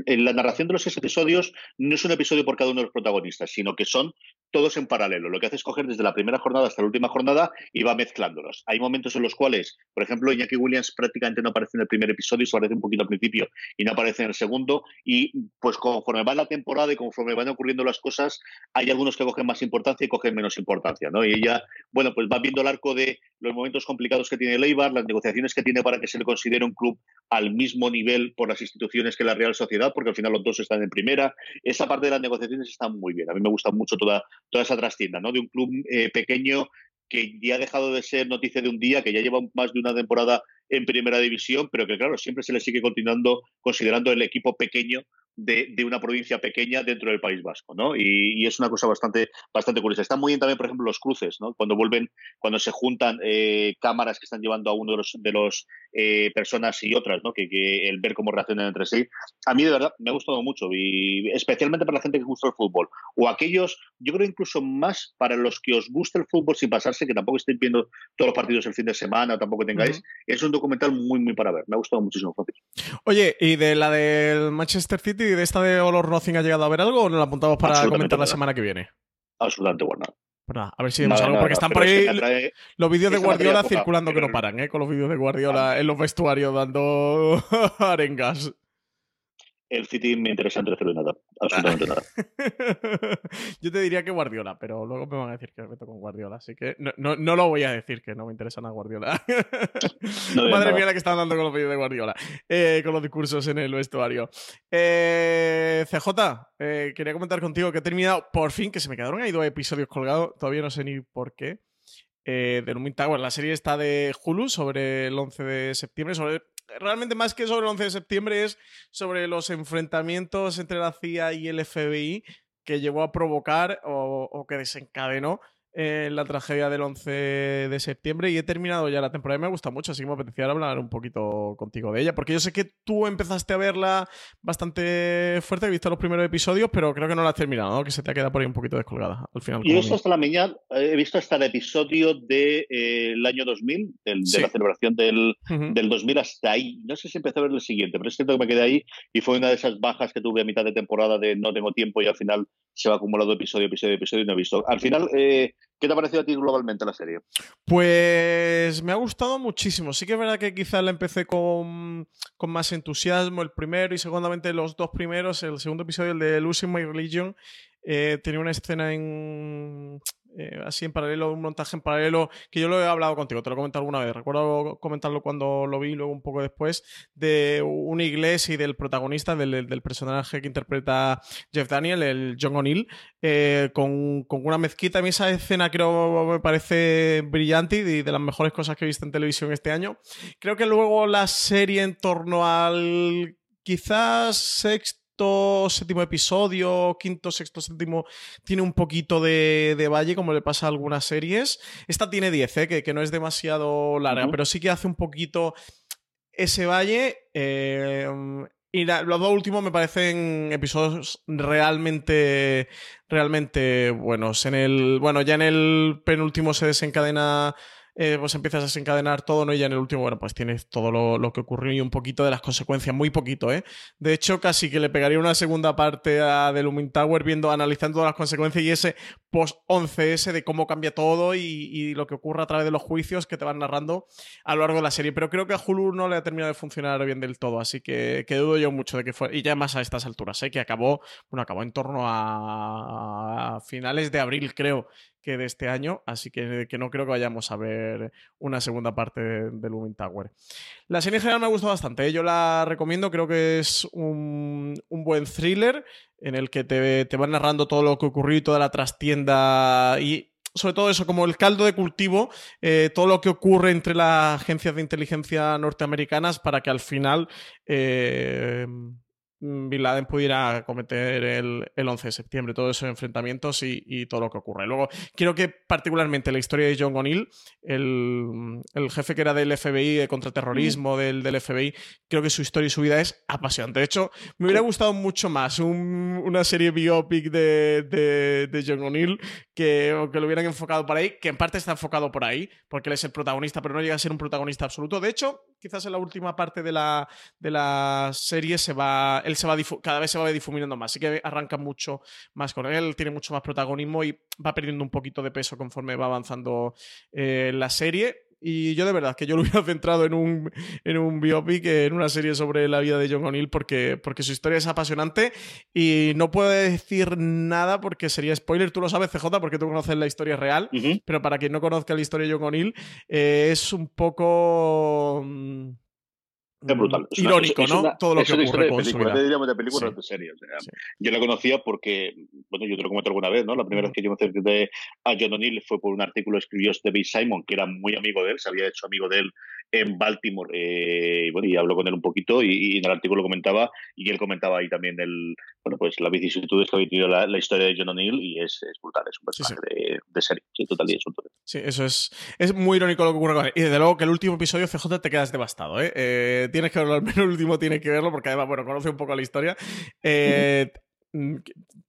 en la narración de los episodios no es un episodio por cada uno de los protagonistas, sino que son todos en paralelo. Lo que hace es coger desde la primera jornada hasta la última jornada y va mezclándolos. Hay momentos en los cuales, por ejemplo, Iñaki Williams prácticamente no aparece en el primer episodio, se aparece un poquito al principio y no aparece en el segundo. Y pues conforme va la temporada y conforme van ocurriendo las cosas, hay algunos que cogen más importancia y cogen menos importancia. ¿no? Y ella, bueno, pues va viendo el arco de los momentos complicados que tiene el Eibar, las negociaciones que tiene para que se le considere un club al mismo nivel por las instituciones que la Real Sociedad, porque al final los dos están en primera. Esa parte de las negociaciones está muy bien. A mí me gusta mucho toda, toda esa trastienda, ¿no? De un club eh, pequeño que ya ha dejado de ser noticia de un día, que ya lleva más de una temporada en primera división, pero que claro, siempre se le sigue continuando considerando el equipo pequeño de, de, una provincia pequeña dentro del País Vasco, ¿no? Y, y, es una cosa bastante, bastante curiosa. Están muy bien también, por ejemplo, los cruces, ¿no? Cuando vuelven, cuando se juntan eh, cámaras que están llevando a uno de los, de los eh, personas y otras, ¿no? Que, que, el ver cómo reaccionan entre sí. A mí, de verdad, me ha gustado mucho y especialmente para la gente que gusta el fútbol. O aquellos, yo creo incluso más para los que os gusta el fútbol sin pasarse, que tampoco estéis viendo todos los partidos el fin de semana, o tampoco tengáis. Uh -huh. Es un documental muy, muy para ver. Me ha gustado muchísimo, Francis. Oye, ¿y de la del Manchester City de esta de Olor Nothing ha llegado a ver algo o nos la apuntamos para comentar la nada. semana que viene? Absolutamente bueno. Pues nada, a ver si vemos algo, porque están por ahí los vídeos de Guardiola circulando que no paran, ¿eh? Con los vídeos de Guardiola en los vestuarios dando arengas. El City me interesa en tercero nada, absolutamente nada. Yo te diría que Guardiola, pero luego me van a decir que me meto con Guardiola, así que no, no, no lo voy a decir que no me interesa nada Guardiola. No Madre nada. mía la que están dando con los vídeos de Guardiola, eh, con los discursos en el vestuario. Eh, CJ, eh, quería comentar contigo que he terminado, por fin, que se me quedaron ahí dos episodios colgados, todavía no sé ni por qué. De Lumin Tower. La serie está de Hulu sobre el 11 de septiembre, sobre realmente más que sobre el 11 de septiembre es sobre los enfrentamientos entre la CIA y el FBI que llevó a provocar o, o que desencadenó eh, la tragedia del 11 de septiembre y he terminado ya la temporada y me gusta mucho, así que me apetecía hablar un poquito contigo de ella, porque yo sé que tú empezaste a verla bastante fuerte, he visto los primeros episodios, pero creo que no la has terminado, ¿no? que se te ha quedado por ahí un poquito descolgada al final. Yo he visto hasta la mañana, he visto hasta el episodio del de, eh, el año 2000, del, sí. de la celebración del, uh -huh. del 2000 hasta ahí. No sé si empecé a ver el siguiente, pero es cierto que me quedé ahí y fue una de esas bajas que tuve a mitad de temporada de no tengo tiempo y al final se va acumulando episodio, episodio, episodio y no he visto. Al final, eh, ¿qué te ha parecido a ti globalmente la serie? Pues me ha gustado muchísimo. Sí que es verdad que quizás la empecé con, con más entusiasmo el primero y segundamente los dos primeros. El segundo episodio, el de Losing My Religion, eh, tenía una escena en eh, así en paralelo, un montaje en paralelo, que yo lo he hablado contigo, te lo he comentado alguna vez, recuerdo comentarlo cuando lo vi, luego un poco después, de una iglesia y del protagonista, del, del personaje que interpreta Jeff Daniel, el John O'Neill, eh, con, con, una mezquita. A mí esa escena creo me parece brillante y de las mejores cosas que he visto en televisión este año. Creo que luego la serie en torno al quizás sexto séptimo episodio, quinto, sexto, séptimo, tiene un poquito de, de valle, como le pasa a algunas series. Esta tiene 10, ¿eh? que, que, no es demasiado larga, uh -huh. pero sí que hace un poquito ese valle. Eh, y la, los dos últimos me parecen episodios realmente, realmente buenos. En el, bueno, ya en el penúltimo se desencadena eh, pues empiezas a desencadenar todo, ¿no? Y ya en el último, bueno, pues tienes todo lo, lo, que ocurrió y un poquito de las consecuencias, muy poquito, ¿eh? De hecho, casi que le pegaría una segunda parte a The Looming Tower viendo, analizando todas las consecuencias y ese post-11 ese de cómo cambia todo y, y, lo que ocurre a través de los juicios que te van narrando a lo largo de la serie. Pero creo que a Hulu no le ha terminado de funcionar bien del todo, así que, que dudo yo mucho de que fue, y ya más a estas alturas, ¿eh? Que acabó, bueno, acabó en torno a, a finales de abril, creo, que de este año, así que, que, no creo que vayamos a ver una segunda parte de, de Looming Tower. La serie en general me ha gustado bastante, ¿eh? yo la recomiendo, creo que es un, un buen thriller en el que te, te van narrando todo lo que ocurrió y toda la trastienda y sobre todo eso, como el caldo de cultivo, eh, todo lo que ocurre entre las agencias de inteligencia norteamericanas para que al final eh, Bin Laden pudiera cometer el, el 11 de septiembre, todos esos enfrentamientos y, y, todo lo que ocurre. Luego, quiero que particularmente la historia de John O'Neill, el, el, jefe que era del FBI, de contraterrorismo mm. del, del, FBI, creo que su historia y su vida es apasionante. De hecho, me hubiera gustado mucho más un, una serie biopic de, de, de John O'Neill que, que lo hubieran enfocado por ahí, que en parte está enfocado por ahí, porque él es el protagonista, pero no llega a ser un protagonista absoluto. De hecho, quizás en la última parte de la, de la serie se va, él se va cada vez se va difuminando más, así que arranca mucho más con él, tiene mucho más protagonismo y va perdiendo un poquito de peso conforme va avanzando eh, la serie. Y yo de verdad que yo lo hubiera centrado en un, en un biopic, en una serie sobre la vida de John O'Neill, porque, porque su historia es apasionante y no puedo decir nada porque sería spoiler. Tú lo sabes, CJ, porque tú conoces la historia real, pero para quien no conozca la historia de John O'Neill, eh, es un poco... Mm, es brutal. Es Irónico, es, ¿no? Una, Todo lo que ocurre de con película, su diríamos de película, sí. de serie. O sea, sí. Yo la conocía porque, bueno, yo te lo comenté alguna vez, ¿no? La primera vez que yo me acerqué a John O'Neill fue por un artículo que escribió Stevie Simon, que era muy amigo de él, se había hecho amigo de él en Baltimore. Eh, bueno, y habló con él un poquito y, y, en el artículo comentaba, y él comentaba ahí también el, bueno, pues las vicisitudes que había tenido la, la historia de John O'Neill y es, es, brutal, es un personaje sí, de, de, serie, sí, total y absoluto. Sí, eso es, es muy irónico lo que ocurre con él. Y desde luego que el último episodio CJ te quedas devastado, ¿eh? eh tienes que verlo, al menos el último tienes que verlo porque además, bueno, conoce un poco la historia. Eh,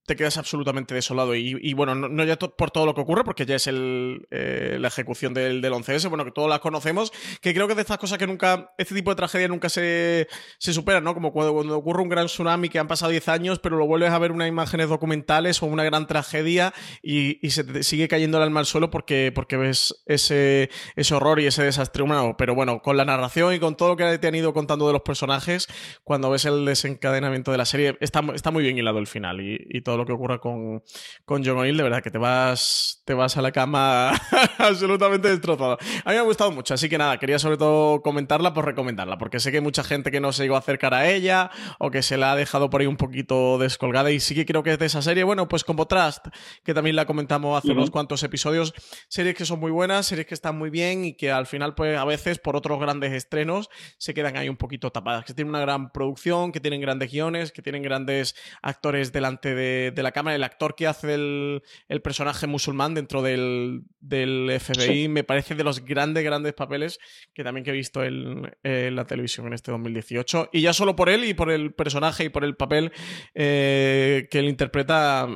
te quedas absolutamente desolado. Y, bueno, no, ya por todo lo que ocurre, porque ya es el, eh, la ejecución del, del 11S, bueno, que todos la conocemos, que creo que de estas cosas que nunca, este tipo de tragedia nunca se, se supera, ¿no? Como cuando, ocurre un gran tsunami que han pasado 10 años, pero lo vuelves a ver unas imágenes documentales o una gran tragedia y, y se te sigue cayendo el alma al suelo porque, porque ves ese, ese horror y ese desastre humano. Pero bueno, con la narración y con todo lo que te han ido contando de los personajes, cuando ves el desencadenamiento de la serie, está, está muy bien hilado el final y, y todo lo que ocurra con, con John O'Neill, de verdad que te vas, te vas a la cama absolutamente destrozado. A mí me ha gustado mucho, así que nada, quería sobre todo comentarla por recomendarla, porque sé que hay mucha gente que no se llegó a acercar a ella o que se la ha dejado por ahí un poquito descolgada y sí que creo que es de esa serie, bueno, pues como Trust, que también la comentamos hace uh -huh. unos cuantos episodios, series que son muy buenas, series que están muy bien y que al final, pues a veces por otros grandes estrenos se quedan ahí un poquito tapadas, que tienen una gran producción, que tienen grandes guiones, que tienen grandes actores delante de, de la cámara el actor que hace el, el personaje musulmán dentro del, del FBI sí. me parece de los grandes, grandes papeles que también que he visto en, en, la televisión en este 2018. Y ya solo por él y por el personaje y por el papel eh, que él interpreta,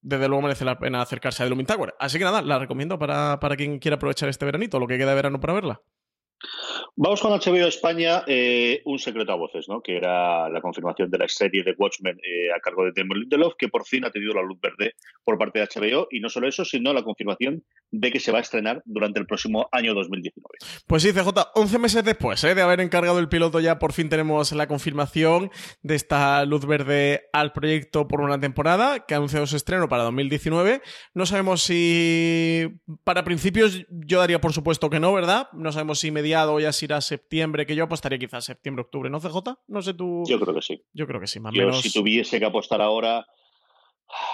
desde luego merece la pena acercarse a The Looming Tower. Así que nada, la recomiendo para, para quien quiera aprovechar este veranito, lo que queda de verano para verla. Vamos con HBO España, eh, un secreto a voces, ¿no? que era la confirmación de la serie de Watchmen eh, a cargo de Damon Lindelof, que por fin ha tenido la luz verde por parte de HBO, y no solo eso, sino la confirmación de que se va a estrenar durante el próximo año 2019. Pues sí, CJ, 11 meses después ¿eh? de haber encargado el piloto, ya por fin tenemos la confirmación de esta luz verde al proyecto por una temporada, que ha anunciado su estreno para 2019. No sabemos si para principios yo daría por supuesto que no, ¿verdad? No sabemos si mediado ya si irá septiembre, que yo apostaría quizás septiembre, octubre, ¿no, CJ? No sé tú. Yo creo que sí. Yo creo que sí, más o menos. Si tuviese que apostar ahora,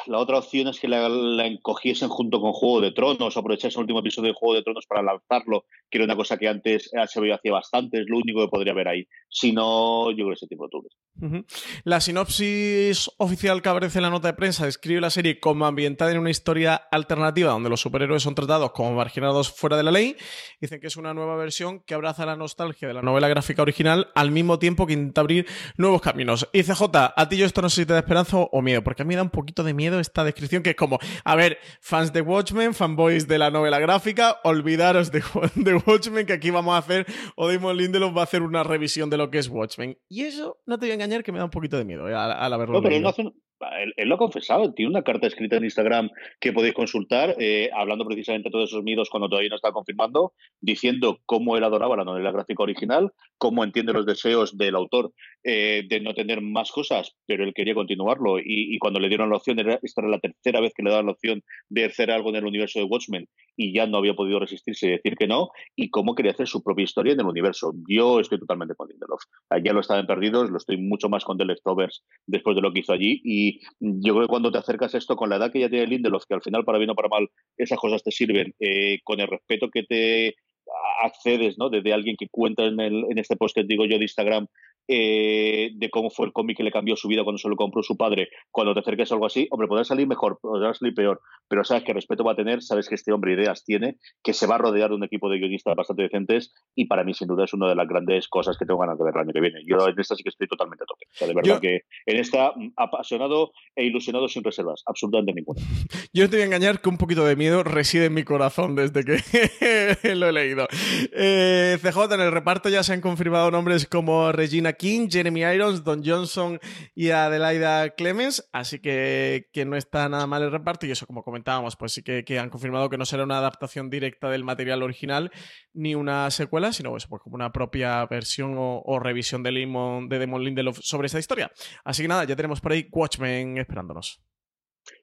la otra opción es que la, la, encogiesen junto con Juego de Tronos, aprovechasen el último episodio de Juego de Tronos para lanzarlo, que era una cosa que antes HBO hacía bastante, es lo único que podría haber ahí. Si no, yo creo que septiembre octubre. Uh -huh. La sinopsis oficial que aparece en la nota de prensa describe la serie como ambientada en una historia alternativa donde los superhéroes son tratados como marginados fuera de la ley. Dicen que es una nueva versión que abraza la nostalgia de la novela gráfica original al mismo tiempo que intenta abrir nuevos caminos. Y CJ, a ti yo esto no sé si te da esperanza o miedo, porque a mí da un poquito de miedo esta descripción que es como, a ver, fans de Watchmen, fanboys de la novela gráfica, olvidaros de, de Watchmen que aquí vamos a hacer, o Damon Lindelof va a hacer una revisión de lo que es Watchmen. Y eso, no te voy a engañar, que me da un poquito de miedo eh, al, al haberlo no, pero leído. No hace, él, lo ha confesado, tiene una carta escrita en Instagram que podéis consultar, eh, hablando precisamente de todos esos miedos cuando todavía no está confirmando, diciendo cómo él adoraba la novela gráfica original, cómo entiende los deseos del autor eh, de no tener más cosas, pero él quería continuarlo. Y, cuando le dieron la opción, era, esta era la tercera vez que le daban la opción de hacer algo en el universo de Watchmen y ya no había podido resistirse y decir que no, y cómo quería hacer su propia historia en el universo. Yo estoy totalmente con Lindelof. Ya lo estaba en Perdidos, lo estoy mucho más con The Leftovers después de lo que hizo allí, y yo creo que cuando te acercas a esto con la edad que ya tiene Lindelof, que al final, para bien o para mal, esas cosas te sirven, eh, con el respeto que te accedes, ¿no? Desde alguien que cuenta en, el, en este post que digo yo de Instagram eh, de cómo fue el cómic que le cambió su vida cuando se lo compró su padre, cuando te acerques a algo así, hombre, podrá salir mejor, podrá salir peor, pero sabes que respeto va a tener, sabes que este hombre ideas tiene, que se va a rodear de un equipo de guionistas bastante decentes y para mí sin duda es una de las grandes cosas que tengo ganas de ver el año que viene. Yo en esta sí que estoy totalmente a tope. O sea, de verdad que en esta mm, apasionado e ilusionado sin reservas, absolutamente ninguna. Yo te voy a engañar que un poquito de miedo reside en mi corazón desde que lo he leído. Eh, CJ, en el reparto ya se han confirmado nombres como Regina King, Jeremy Irons, Don Johnson y Adelaida Clemens, así que, que no está nada mal el reparto y eso como comentábamos, pues sí que, han confirmado que no será una adaptación directa del material original ni una secuela, sino pues, pues como una propia versión o, revisión de, Limon, de Demon Lindelof sobre esta historia. Así que nada, ya tenemos por ahí Watchmen esperándonos.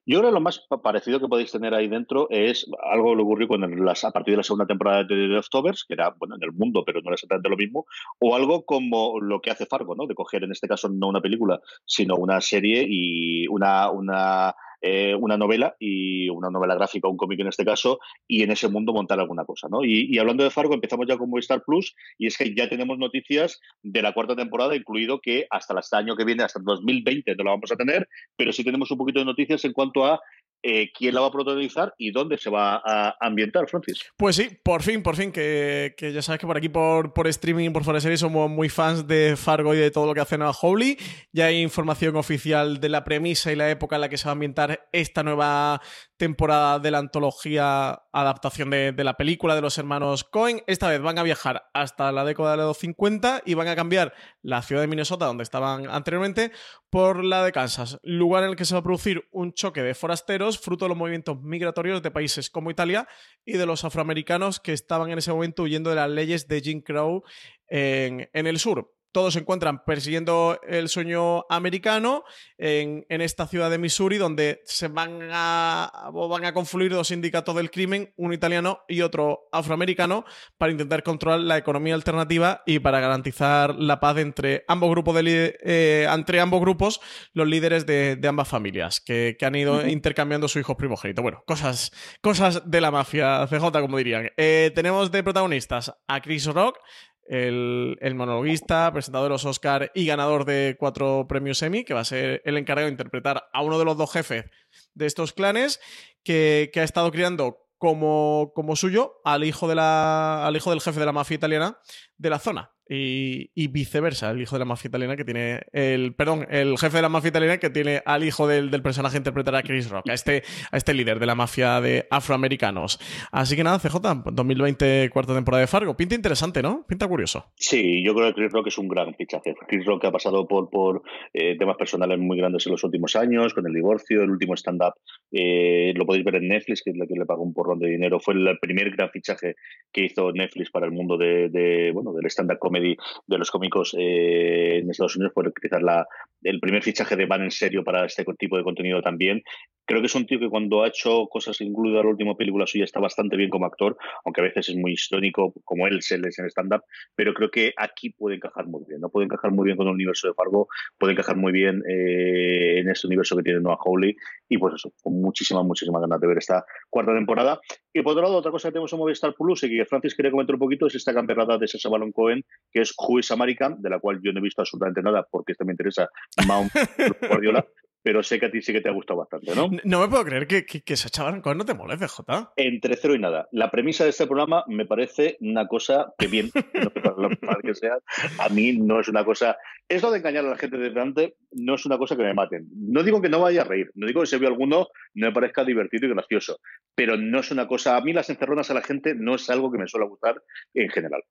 Yo creo que lo más parecido que podéis tener ahí dentro es algo que ocurrió con las, a partir de la segunda temporada de The Leftovers, que era bueno en el mundo, pero no era exactamente lo mismo, o algo como lo que hace Fargo, ¿no? De coger en este caso no una película, sino una serie y una, una eh, una novela y una novela gráfica, un cómic en este caso, y en ese mundo montar alguna cosa, ¿no? Y, hablando de Fargo, empezamos ya con Movistar Plus, y es que ya tenemos noticias de la cuarta temporada, incluido que hasta el año que viene, hasta el 2020, no la vamos a tener, pero sí tenemos un poquito de noticias en cuanto a eh, quién la va a protagonizar y dónde se va a ambientar, Francis. Pues sí, por fin, por fin, que, ya sabes que por aquí, por, por streaming, por fuera series, somos muy fans de Fargo y de todo lo que hace Nueva Howley. Ya hay información oficial de la premisa y la época en la que se va a ambientar esta nueva temporada de la antología adaptación de, la película de los hermanos Cohen. Esta vez van a viajar hasta la década de los 50 y van a cambiar la ciudad de Minnesota, donde estaban anteriormente, por la de Kansas, lugar en el que se va a producir un choque de forasteros fruto de los movimientos migratorios de países como Italia y de los afroamericanos que estaban en ese momento huyendo de las leyes de Jim Crow en, en el sur todos se encuentran persiguiendo el sueño americano en, esta ciudad de Missouri, donde se van a, van a confluir dos sindicatos del crimen, uno italiano y otro afroamericano, para intentar controlar la economía alternativa y para garantizar la paz entre ambos grupos, de, eh, entre ambos grupos los líderes de, ambas familias, que, han ido intercambiando su hijo primogénito. Bueno, cosas, cosas de la mafia CJ, como dirían. Eh, tenemos de protagonistas a Chris Rock, el, monologuista, presentador de los Oscar y ganador de cuatro premios Emmy, que va a ser el encargado de interpretar a uno de los dos jefes de estos clanes, que, ha estado criando como, como suyo al hijo, de la, al hijo del jefe de la mafia italiana de la zona. Y, viceversa, el hijo de la mafia italiana que tiene el, perdón, el jefe de la mafia italiana que tiene al hijo del, personaje interpretar a Chris Rock, a este, a este líder de la mafia de afroamericanos. Así que nada, CJ, 2020, cuarta temporada de Fargo. Pinta interesante, ¿no? Pinta curioso. Sí, yo creo que Chris Rock es un gran fichaje. Chris Rock ha pasado por, por eh, temas personales muy grandes en los últimos años, con el divorcio, el último stand-up, eh, lo podéis ver en Netflix, que es la que le pagó un porrón de dinero. Fue el primer gran fichaje que hizo Netflix para el mundo de, de bueno, del stand-up de los cómicos eh, en Estados Unidos, por utilizar la, el primer fichaje de Van en serio para este tipo de contenido también. Creo que es un tío que cuando ha hecho cosas, incluida la última película suya, está bastante bien como actor, aunque a veces es muy histórico, como él se les en stand-up, pero creo que aquí puede encajar muy bien, ¿no? Puede encajar muy bien con el universo de Fargo, puede encajar muy bien eh, en este universo que tiene Noah Hawley, y pues eso, con muchísimas, muchísimas ganas de ver esta cuarta temporada. Y por otro lado, otra cosa que tenemos en Movistar Plus y que Francis quería comentar un poquito es esta campeonato de Sasha Baron Cohen, que es Who is American, de la cual yo no he visto absolutamente nada porque esta me interesa Mount Guardiola, pero sé que a ti sí que te ha gustado bastante, ¿no? No me puedo creer que, que, que se echaban no te moleste, Jota. Entre cero y nada. La premisa de este programa me parece una cosa que bien, que sea, a mí no es una cosa... Eso de engañar a la gente de delante no es una cosa que me maten. No digo que no vaya a reír, no digo que si veo alguno no me parezca divertido y gracioso, pero no es una cosa... A mí las encerronas a la gente no es algo que me suele gustar en general.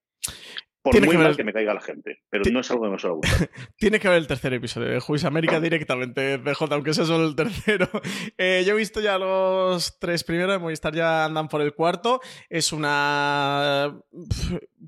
Por muy mal que me caiga la gente, pero no es algo que me suele gustar. Tiene que ver el tercer episodio de Juiz América directamente, BJ, aunque sea solo el tercero. Eh, yo he visto ya los tres primeros, de Movistar ya andan por el cuarto. Es una...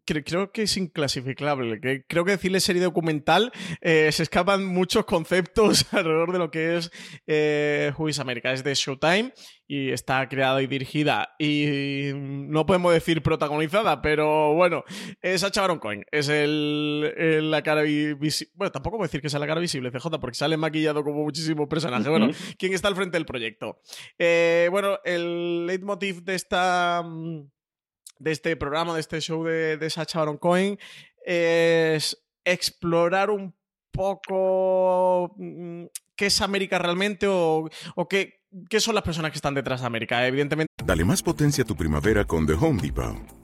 Creo que es inclasificable. Creo que decirle serie documental eh, se escapan muchos conceptos alrededor de lo que es eh, Juiz América. Es de Showtime y está creada y dirigida y no podemos decir protagonizada, pero bueno, es Sacha Baron Cohen, es el, la cara visible, bueno, tampoco puedo decir que sea la cara visible CJ porque sale maquillado como muchísimo personaje, bueno, ¿quién está al frente del proyecto? Eh, bueno, el leitmotiv de esta de este programa, de este show de, de Sacha Baron Cohen es explorar un poco mm, qué es América realmente o, o qué, qué son las personas que están detrás de América. Evidentemente. Dale más potencia a tu primavera con The Home Depot.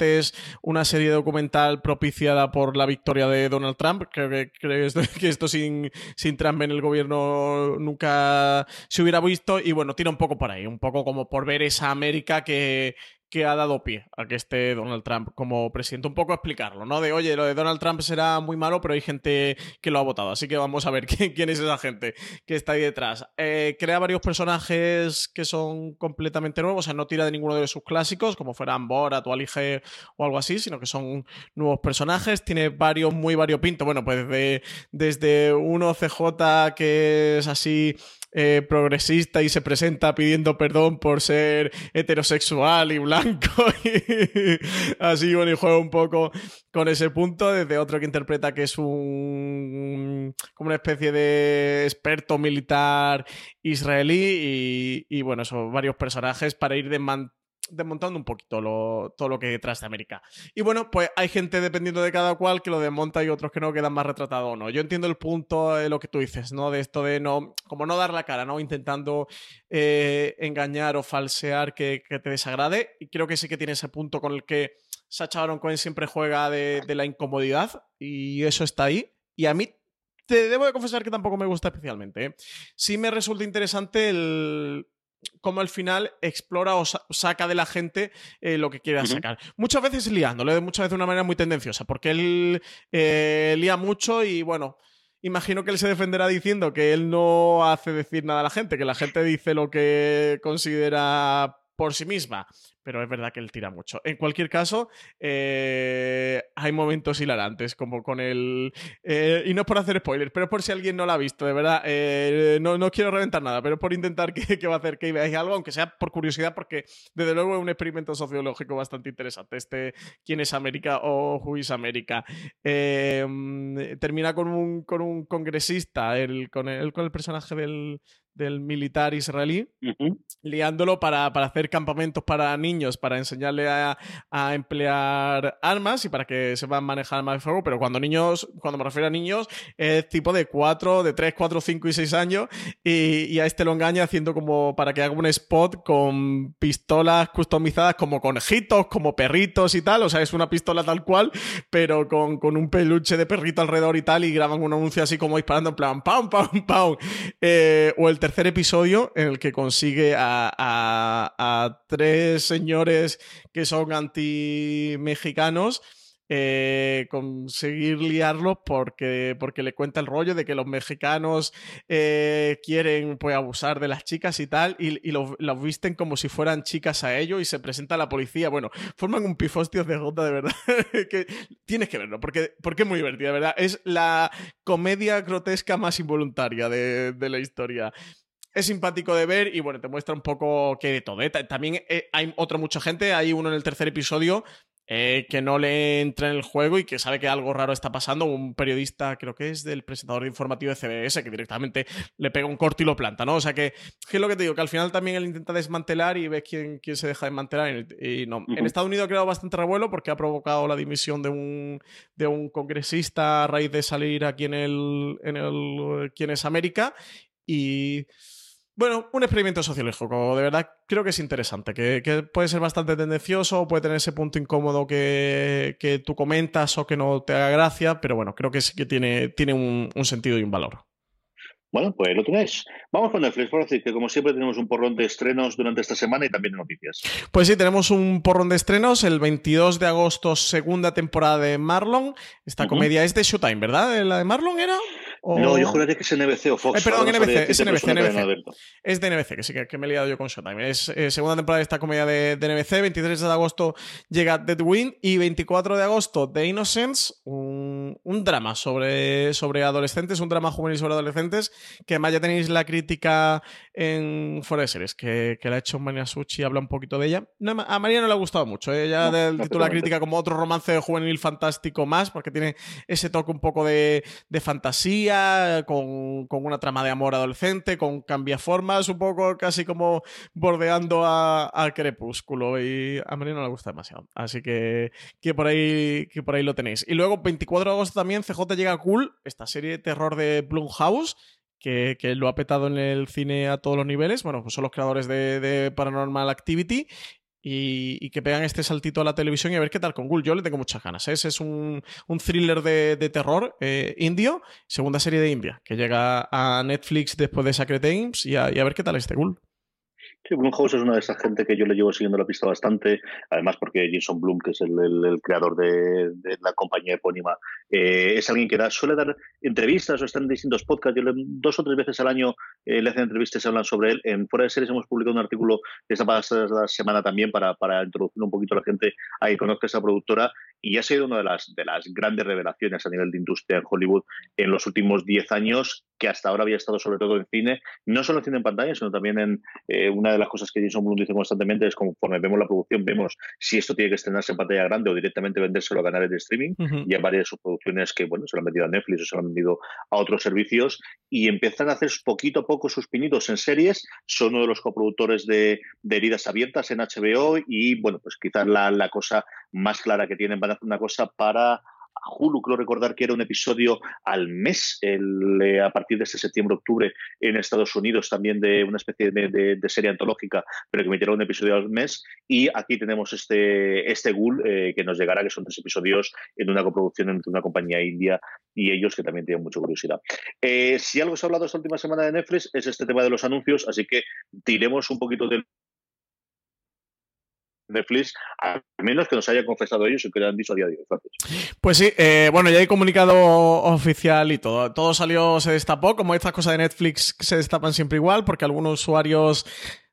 es una serie documental propiciada por la victoria de Donald Trump. Creo que, creo que esto sin, sin Trump en el gobierno nunca se hubiera visto. Y bueno, tira un poco por ahí, un poco como por ver esa América que, que ha dado pie a que esté Donald Trump como presidente. Un poco explicarlo, ¿no? De, oye, lo de Donald Trump será muy malo, pero hay gente que lo ha votado. Así que vamos a ver quién, es esa gente que está ahí detrás. Eh, crea varios personajes que son completamente nuevos, o sea, no tira de ninguno de sus clásicos, como fueran Borat o Ali o algo así, sino que son nuevos personajes. Tiene varios muy variopintos. Bueno, pues desde, desde uno CJ que es así eh, progresista y se presenta pidiendo perdón por ser heterosexual y blanco. Y así, bueno, y juega un poco con ese punto. Desde otro que interpreta que es un. como una especie de experto militar israelí. Y, bueno, son varios personajes para ir desmantellando desmontando un poquito todo lo que hay detrás de América. Y bueno, pues hay gente dependiendo de cada cual que lo desmonta y otros que no quedan más retratados o no. Yo entiendo el punto de lo que tú dices, ¿no? De esto de no, como no dar la cara, ¿no? Intentando eh, engañar o falsear que, te desagrade. Y creo que sí que tiene ese punto con el que Sacha Baron Cohen siempre juega de, la incomodidad y eso está ahí. Y a mí te debo de confesar que tampoco me gusta especialmente. ¿eh? Sí me resulta interesante el cómo al final explora o saca de la gente eh, lo que quiere sacar. Muchas veces liándole, muchas veces de una manera muy tendenciosa, porque él eh, lía mucho y bueno. Imagino que él se defenderá diciendo que él no hace decir nada a la gente, que la gente dice lo que considera por sí misma pero es verdad que él tira mucho. En cualquier caso, eh, hay momentos hilarantes, como con el... Eh, y no es por hacer spoilers, pero por si alguien no lo ha visto, de verdad, eh, no, no, quiero reventar nada, pero por intentar que, va a hacer que veáis algo, aunque sea por curiosidad, porque desde luego es un experimento sociológico bastante interesante, este ¿Quién es América o Who is América? termina con un, con un congresista, el, con, el, con el personaje del, del militar israelí, liándolo para, hacer campamentos para niños, para enseñarle a, emplear armas y para que sepan manejar armas de fuego, pero cuando niños, cuando me refiero a niños, es tipo de 4, de 3, 4, 5 y 6 años, y, a este lo engaña haciendo como para que haga un spot con pistolas customizadas como conejitos, como perritos y tal, o sea, es una pistola tal cual, pero con, un peluche de perrito alrededor y tal, y graban un anuncio así como disparando en plan, pam, pam, pam, eh, o el tercer episodio en el que consigue a, a, tres señores que son anti-mexicanos. Eh, conseguir liarlos porque, porque le cuenta el rollo de que los mexicanos eh, quieren pues, abusar de las chicas y tal, y, los, visten como si fueran chicas a ellos y se presenta a la policía. Bueno, forman un pifostio de gota de verdad. que tienes que verlo, porque, porque es muy divertida, ¿verdad? Es la comedia grotesca más involuntaria de, de la historia es simpático de ver y bueno, te muestra un poco que de todo. ¿eh? También hay otra mucha gente, hay uno en el tercer episodio eh, que no le entra en el juego y que sabe que algo raro está pasando. Un periodista, creo que es del presentador informativo de CBS, que directamente le pega un corte y lo planta, ¿no? O sea que, ¿qué es lo que te digo? Que al final también él intenta desmantelar y ves quién, quién se deja desmantelar. Y no. En Estados Unidos ha creado bastante revuelo porque ha provocado la dimisión de un, de un congresista a raíz de salir aquí en el, en el Quién es América. Y bueno, un experimento sociológico, de verdad creo que es interesante, que, puede ser bastante tendencioso, puede tener ese punto incómodo que, tú comentas o que no te haga gracia, pero bueno, creo que sí que tiene, tiene un, sentido y un valor. Bueno, pues lo tenéis. Vamos con Netflix, por decir que como siempre tenemos un porrón de estrenos durante esta semana y también de noticias. Pues sí, tenemos un porrón de estrenos. El 22 de agosto, segunda temporada de Marlon. Esta comedia es de Showtime, ¿verdad? ¿La de Marlon era? No, yo juraría que es NBC o Fox. Eh, perdón, NBC, es NBC, NBC. Es de NBC, que sí, que, me he liado yo con Showtime. Es eh, segunda temporada de esta comedia de, NBC. 23 de agosto llega Dead Wind y 24 de agosto The Innocence, un, un, drama sobre, sobre adolescentes, un drama juvenil sobre adolescentes, que además ya tenéis la crítica en Forest Series, que, que la ha hecho María Suchi, habla un poquito de ella. a María no le ha gustado mucho. Ella ¿eh? del título la crítica como otro romance juvenil fantástico más, porque tiene ese toque un poco de, de fantasía, con, con, una trama de amor adolescente, con cambiaformas, un poco casi como bordeando a, Crepúsculo. Y a María no le gusta demasiado. Así que, que, por ahí, que por ahí lo tenéis. Y luego, 24 de también, CJ llega Cool, esta serie de terror de Blumhouse que, lo ha petado en el cine a todos los niveles. Bueno, pues son los creadores de, Paranormal Activity. Y, que pegan este saltito a la televisión y a ver qué tal con Ghoul. Yo le tengo muchas ganas. ¿eh? Ese es un, thriller de, terror eh, indio, segunda serie de India, que llega a Netflix después de Sacred Games y a, ver qué tal este Ghoul. Sí, Blumhouse es una de esas gente que yo le llevo siguiendo la pista bastante, además porque Jason Blum, que es el, creador de, la compañía epónima, eh, es alguien que da, suele dar entrevistas o está en distintos podcasts. Yo dos o tres veces al año eh, le hacen entrevistas y hablan sobre él. En Fuera de Series hemos publicado un artículo esta pasada semana también para, para introducir un poquito a la gente a que conozca esa productora y ha sido una de las, de las grandes revelaciones a nivel de industria en Hollywood en los últimos 10 años, que hasta ahora había estado sobre todo en cine, no solo en cine en pantalla, sino también en eh, una de las cosas que Jason Blum dice constantemente es conforme vemos la producción, vemos si esto tiene que estrenarse en pantalla grande o directamente vendérselo a canales de streaming. Y hay varias de sus producciones que bueno, se lo han vendido a Netflix o se lo han vendido a otros servicios y empiezan a hacer poquito a poco sus pinitos en series. Son uno de los coproductores de, de Heridas Abiertas en HBO y bueno, pues quizás la, la cosa más clara que tienen van a hacer una cosa para Hulu, creo recordar que era un episodio al mes el, eh, a partir de este septiembre-octubre en Estados Unidos, también de una especie de, serie antológica, pero que emitirá un episodio al mes. Y aquí tenemos este, este Ghoul eh, que nos llegará, que son tres episodios en una coproducción entre una compañía india y ellos que también tienen mucha curiosidad. Eh, si algo se ha hablado esta última semana de Netflix es este tema de los anuncios, así que tiremos un poquito del Netflix, al menos que nos haya confesado ellos y que hayan dicho a día de hoy. Pues sí, eh, bueno, ya hay comunicado oficial y todo. Todo salió, se destapó, como estas cosas de Netflix se destapan siempre igual, porque algunos usuarios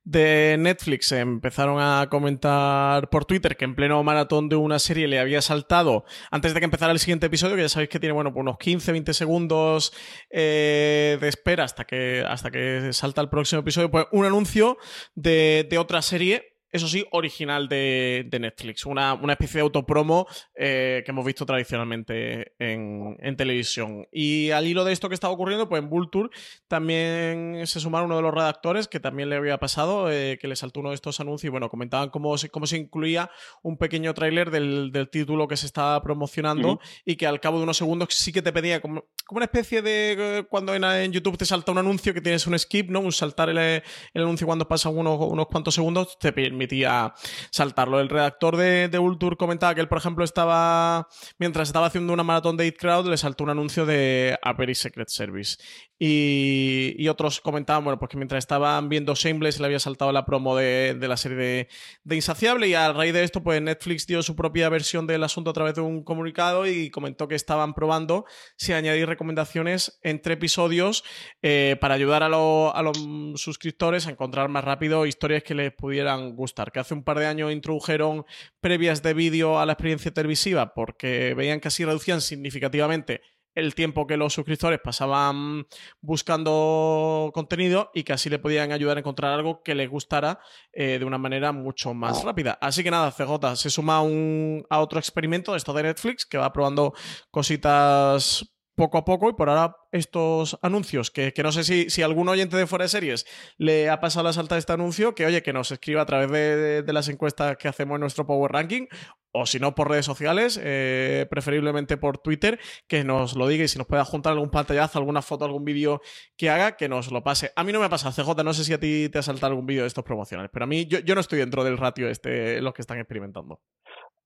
de Netflix empezaron a comentar por Twitter que en pleno maratón de una serie le había saltado, antes de que empezara el siguiente episodio, que ya sabéis que tiene, bueno, pues unos 15, 20 segundos eh, de espera hasta que, hasta que salta el próximo episodio, pues un anuncio de otra serie eso sí, original de, Netflix. Una, especie de autopromo eh, que hemos visto tradicionalmente en, televisión. Y al hilo de esto que estaba ocurriendo, pues en Vulture también se sumaron uno de los redactores que también le había pasado, eh, que le saltó uno de estos anuncios y bueno, comentaban cómo se, cómo se incluía un pequeño tráiler del, título que se estaba promocionando y que al cabo de unos segundos sí que te pedía como, como una especie de eh, cuando en, YouTube te salta un anuncio que tienes un skip, ¿no? Un saltar el, anuncio cuando pasa unos, unos cuantos segundos, te permitía saltarlo. El redactor de, de Ultur comentaba que él, por ejemplo, estaba, mientras estaba haciendo una maratón de It Crowd, le saltó un anuncio de A Very Secret Service. Y, otros comentaban, bueno, pues que mientras estaban viendo Shameless le había saltado la promo de, la serie de, Insaciable y a raíz de esto, pues Netflix dio su propia versión del asunto a través de un comunicado y comentó que estaban probando si añadir recomendaciones entre episodios eh, para ayudar a, a, los suscriptores a encontrar más rápido historias que les pudieran gustar. Que hace un par de años introdujeron previas de vídeo a la experiencia televisiva porque veían que así reducían significativamente el tiempo que los suscriptores pasaban buscando contenido y que así le podían ayudar a encontrar algo que les gustara eh, de una manera mucho más rápida. Así que nada, CJ se suma a otro experimento de esto de Netflix que va probando cositas poco a poco y por ahora estos anuncios, que, no sé si, si algún oyente de Fuera de Series le ha pasado la salta de este anuncio, que oye, que nos escriba a través de, las encuestas que hacemos en nuestro Power Ranking o si no por redes sociales, eh, preferiblemente por Twitter, que nos lo diga y si nos puede juntar algún pantallazo, alguna foto, algún vídeo que haga, que nos lo pase. A mí no me pasa, CJ, no sé si a ti te ha saltado algún vídeo de estos promocionales, pero a mí yo, yo no estoy dentro del ratio este, los que están experimentando.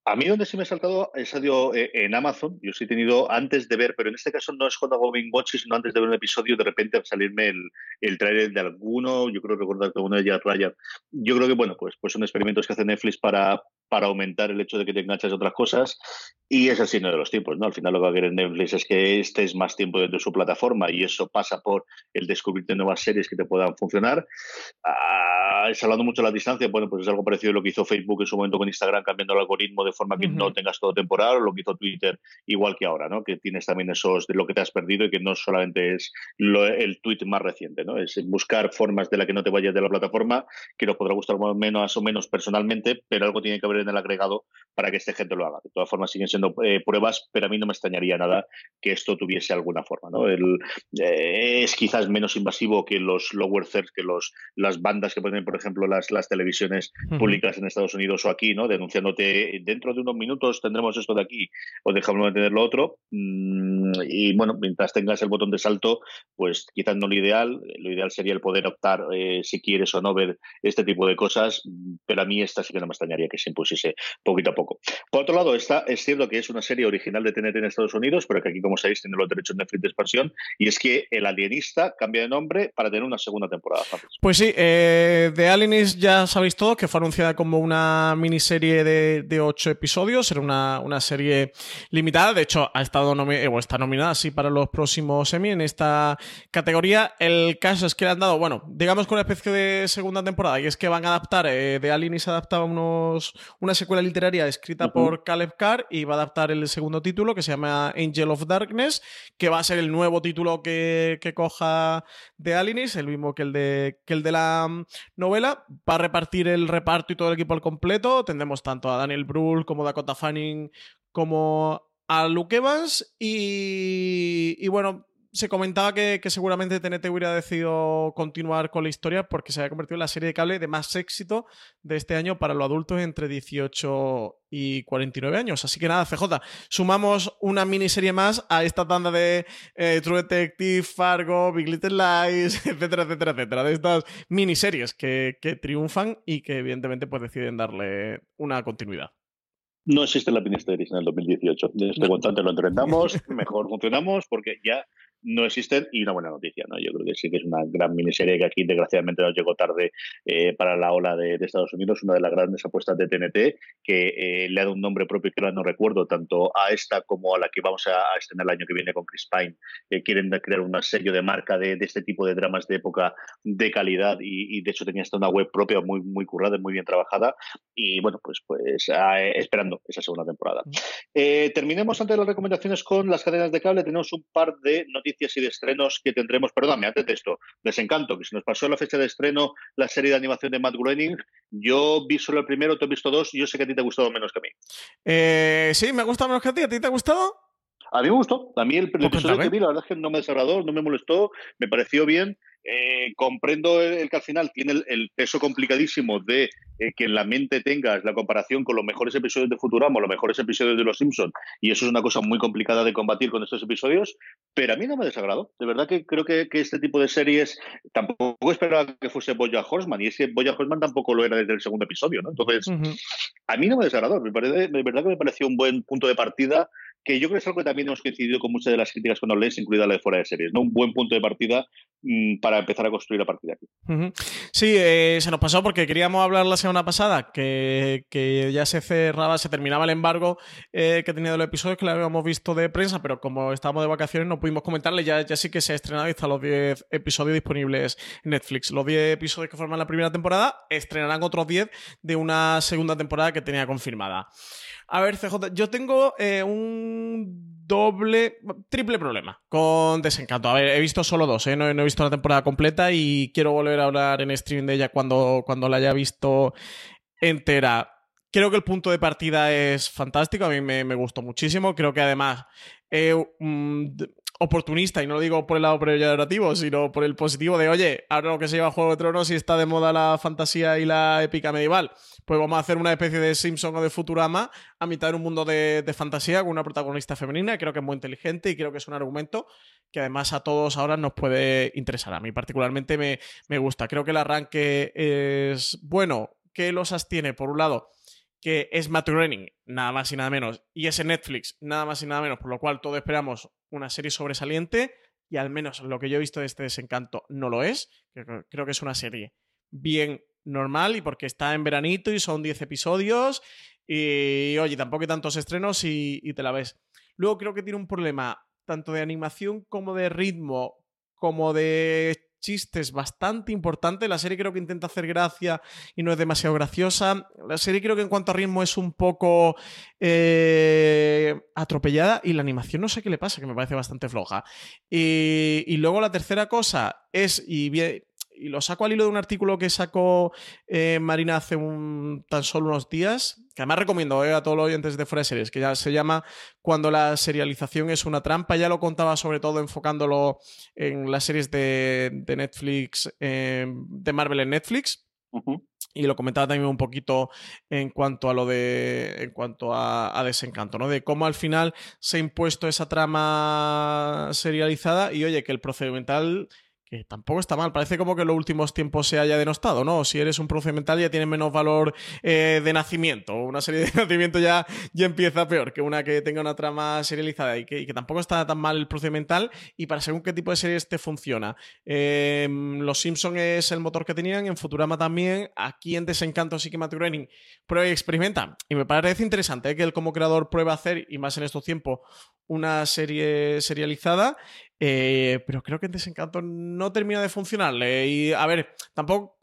A mí donde sí me ha saltado es eh, en Amazon. Yo sí he tenido antes de ver, pero en este caso no es cuando hago Bing Watch, sino antes de ver un episodio, de repente salirme el, el trailer de alguno. Yo creo recordar que uno de Jack Ryan. Yo creo que, bueno, pues, pues son experimentos que hace Netflix para, para aumentar el hecho de que te enganchas a otras cosas. Y es el signo de los tiempos, ¿no? Al final lo que va a querer Netflix es que estés más tiempo dentro de su plataforma y eso pasa por el descubrirte nuevas series que te puedan funcionar. Ah, es hablando mucho de la distancia, bueno, pues es algo parecido a lo que hizo Facebook en su momento con Instagram, cambiando el algoritmo de forma que no tengas todo temporal, o lo que hizo Twitter igual que ahora, ¿no? Que tienes también esos de lo que te has perdido y que no solamente es el tweet más reciente, ¿no? Es buscar formas de la que no te vayas de la plataforma, que nos podrá gustar menos o menos personalmente, pero algo tiene que haber en el agregado para que este gente lo haga. De todas formas, siguen siendo eh, pruebas, pero a mí no me extrañaría nada que esto tuviese alguna forma. ¿no? El, eh, es quizás menos invasivo que los lower thirds, que los, las bandas que ponen, por ejemplo, las, las televisiones públicas en Estados Unidos o aquí, ¿no? denunciándote dentro de unos minutos tendremos esto de aquí o dejamos de tener lo otro. Mm, y bueno, mientras tengas el botón de salto, pues quizás no lo ideal. Lo ideal sería el poder optar eh, si quieres o no ver este tipo de cosas, pero a mí esta sí que no me extrañaría que se impusiese poquito a poco. Por otro lado, está, es cierto que es una serie original de TNT en Estados Unidos, pero que aquí, como sabéis, tiene los derechos de Netflix de expansión, y es que El Alienista cambia de nombre para tener una segunda temporada. Pues sí, eh, The Alienist ya sabéis todo, que fue anunciada como una miniserie de, de ocho episodios, era una, una, serie limitada, de hecho ha estado eh, o está nominada así para los próximos Emmy en esta categoría. El caso es que le han dado, bueno, digamos con una especie de segunda temporada, y es que van a adaptar, eh, The Alienist adaptaba unos, una secuela literaria escrita por Caleb Carr y va a adaptar el segundo título que se llama Angel of Darkness, que va a ser el nuevo título que, coja de Alinis, el mismo que el de, que el de la mm, novela. Va a repartir el reparto y todo el equipo al completo. Tendremos tanto a Daniel Brühl como Dakota Fanning como a Luke Evans y, y bueno, se comentaba que, seguramente TNT hubiera decidido continuar con la historia porque se había convertido en la serie de cable de más éxito de este año para los adultos entre 18 y 49 años. Así que nada, CJ, sumamos una miniserie más a esta tanda de eh, True Detective, Fargo, Big Little Lies, etcétera, etcétera, etcétera, de estas miniseries que, que triunfan y que evidentemente pues deciden darle una continuidad. No existe la miniserie en el 2018. Desde cuanto antes lo entendamos, mejor funcionamos porque ya no existen y una buena noticia, ¿no? Yo creo que sí que es una gran miniserie que aquí desgraciadamente nos llegó tarde eh, para la ola de, Estados Unidos, una de las grandes apuestas de TNT que eh, le ha dado un nombre propio que ahora no recuerdo, tanto a esta como a la que vamos a, estrenar el año que viene con Chris Pine. quieren crear un sello de marca de, este tipo de dramas de época de calidad y, de hecho tenía hasta una web propia muy, muy currada, muy bien trabajada y bueno, pues, pues esperando esa segunda temporada. Eh, terminemos antes de las recomendaciones con las cadenas de cable. Tenemos un par de noticias y de estrenos que tendremos. Perdóname, antes de esto, Desencanto, que se nos pasó la fecha de estreno la serie de animación de Matt Groening. Yo vi solo el primero, tú has visto dos, y yo sé que a ti te ha gustado menos que a mí. Eh, sí, me ha gustado menos que a ti. ¿A ti te ha gustado? A mí me gustó. A mí el, el episodio que vi, la verdad es que no me desagradó, no me molestó, me pareció bien. Eh, comprendo el, que al final tiene el, peso complicadísimo de eh, que en la mente tengas la comparación con los mejores episodios de Futurama, los mejores episodios de Los Simpsons, y eso es una cosa muy complicada de combatir con estos episodios, pero a mí no me desagradó. De verdad que creo que, este tipo de series tampoco esperaba que fuese Boya Horseman, y es que Boya Horseman tampoco lo era desde el segundo episodio, ¿no? Entonces, a mí no me desagradó. Me parece, de verdad que me pareció un buen punto de partida que yo creo que es algo que también hemos coincidido con muchas de las críticas cuando lees, incluida la de fuera de series, ¿no? Un buen punto de partida mm, para empezar a construir a partir de aquí. Sí, eh, se nos pasó porque queríamos hablar la semana pasada que, ya se cerraba, se terminaba el embargo eh, que tenía de los episodios que le habíamos visto de prensa, pero como estábamos de vacaciones no pudimos comentarle, ya, ya sí que se ha estrenado y están los 10 episodios disponibles en Netflix. Los 10 episodios que forman la primera temporada estrenarán otros 10 de una segunda temporada que tenía confirmada. A ver, CJ, yo tengo eh, un doble, triple problema con Desencanto. A ver, he visto solo dos, ¿eh? no, he visto la temporada completa y quiero volver a hablar en streaming de ella cuando, cuando la haya visto entera. Creo que el punto de partida es fantástico, a mí me, gustó muchísimo. Creo que además eh, oportunista, y no lo digo por el lado peyorativo, sino por el positivo de, oye, ahora lo que se lleva Juego de Tronos y está de moda la fantasía y la épica medieval, pues vamos a hacer una especie de Simpson o de Futurama a mitad de un mundo de, fantasía con una protagonista femenina, creo que es muy inteligente y creo que es un argumento que además a todos ahora nos puede interesar. A mí particularmente me, me gusta. Creo que el arranque es bueno, que los tiene, por un lado, que es Matt Groening, nada más y nada menos, y es en Netflix, nada más y nada menos, por lo cual todos esperamos una serie sobresaliente, y al menos lo que yo he visto de este desencanto no lo es. Creo que es una serie bien normal y porque está en veranito y son 10 episodios Y oye, tampoco hay tantos estrenos y, y te la ves. Luego creo que tiene un problema tanto de animación como de ritmo, como de chistes bastante importante. La serie creo que intenta hacer gracia y no es demasiado graciosa. La serie creo que en cuanto a ritmo es un poco eh, atropellada y la animación no sé qué le pasa, que me parece bastante floja. Y, y luego la tercera cosa es, y bien, y lo saco al hilo de un artículo que sacó eh, Marina hace un, tan solo unos días, que además recomiendo eh, a todos los oyentes de Fuera Series, que ya se llama Cuando la serialización es una trampa. Ya lo contaba sobre todo enfocándolo en las series de, de Netflix, eh, de Marvel en Netflix. Y lo comentaba también un poquito en cuanto a lo de. en cuanto a, a, desencanto, ¿no? De cómo al final se ha impuesto esa trama serializada y oye, que el procedimental tampoco está mal. Parece como que en los últimos tiempos se haya denostado, ¿no? Si eres un procedimental ya tiene menos valor eh, de nacimiento. Una serie de nacimiento ya, ya empieza peor que una que tenga una trama serializada y que, tampoco está tan mal el procedimental y para según qué tipo de series te funciona. Eh, Los Simpson es el motor que tenían, en Futurama también. Aquí en Desencanto sí que Matthew Groening prueba y experimenta. Y me parece interesante ¿eh? que él como creador prueba hacer, y más en estos tiempos, una serie serializada. Eh, pero creo que en Desencanto no termina de funcionarle. Y a ver, tampoco.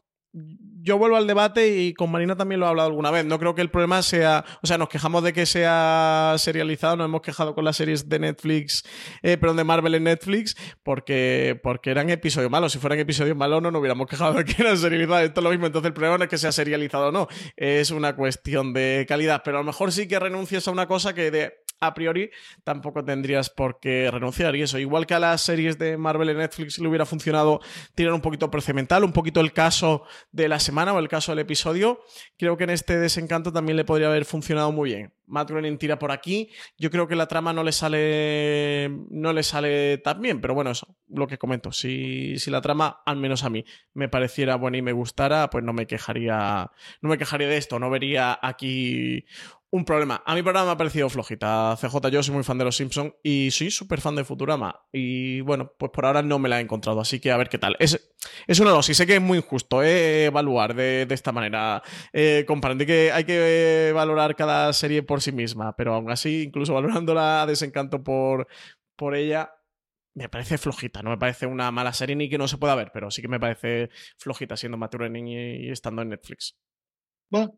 Yo vuelvo al debate y con Marina también lo he hablado alguna vez. No creo que el problema sea. O sea, nos quejamos de que sea serializado, nos hemos quejado con las series de Netflix, eh, perdón, de Marvel en Netflix, porque, porque eran episodios malos. Si fueran episodios malos, no nos hubiéramos quejado de que eran serializados. Esto es lo mismo. Entonces, el problema no es que sea serializado o no. Es una cuestión de calidad. Pero a lo mejor sí que renuncias a una cosa que de a priori tampoco tendrías por qué renunciar. Y eso, igual que a las series de Marvel en Netflix le hubiera funcionado tirar un poquito procedimental, un poquito el caso de la semana o el caso del episodio, creo que en este desencanto también le podría haber funcionado muy bien. Matt Groening tira por aquí. Yo creo que la trama no le sale. no le sale tan bien, pero bueno, eso, lo que comento. Si, si la trama, al menos a mí, me pareciera buena y me gustara, pues no me quejaría. No me quejaría de esto. No vería aquí un problema. A mi programa me ha parecido flojita. CJ, yo soy muy fan de los Simpsons y soy súper fan de Futurama. Y bueno, pues por ahora no me la he encontrado, así que a ver qué tal. Es, es una dosis, sé que es muy injusto eh, evaluar de, de, esta manera. Eh, comprende que hay que valorar cada serie por sí misma, pero aún así, incluso valorándola a desencanto por, por ella, me parece flojita. No me parece una mala serie ni que no se pueda ver, pero sí que me parece flojita siendo y, y estando en Netflix. Bueno,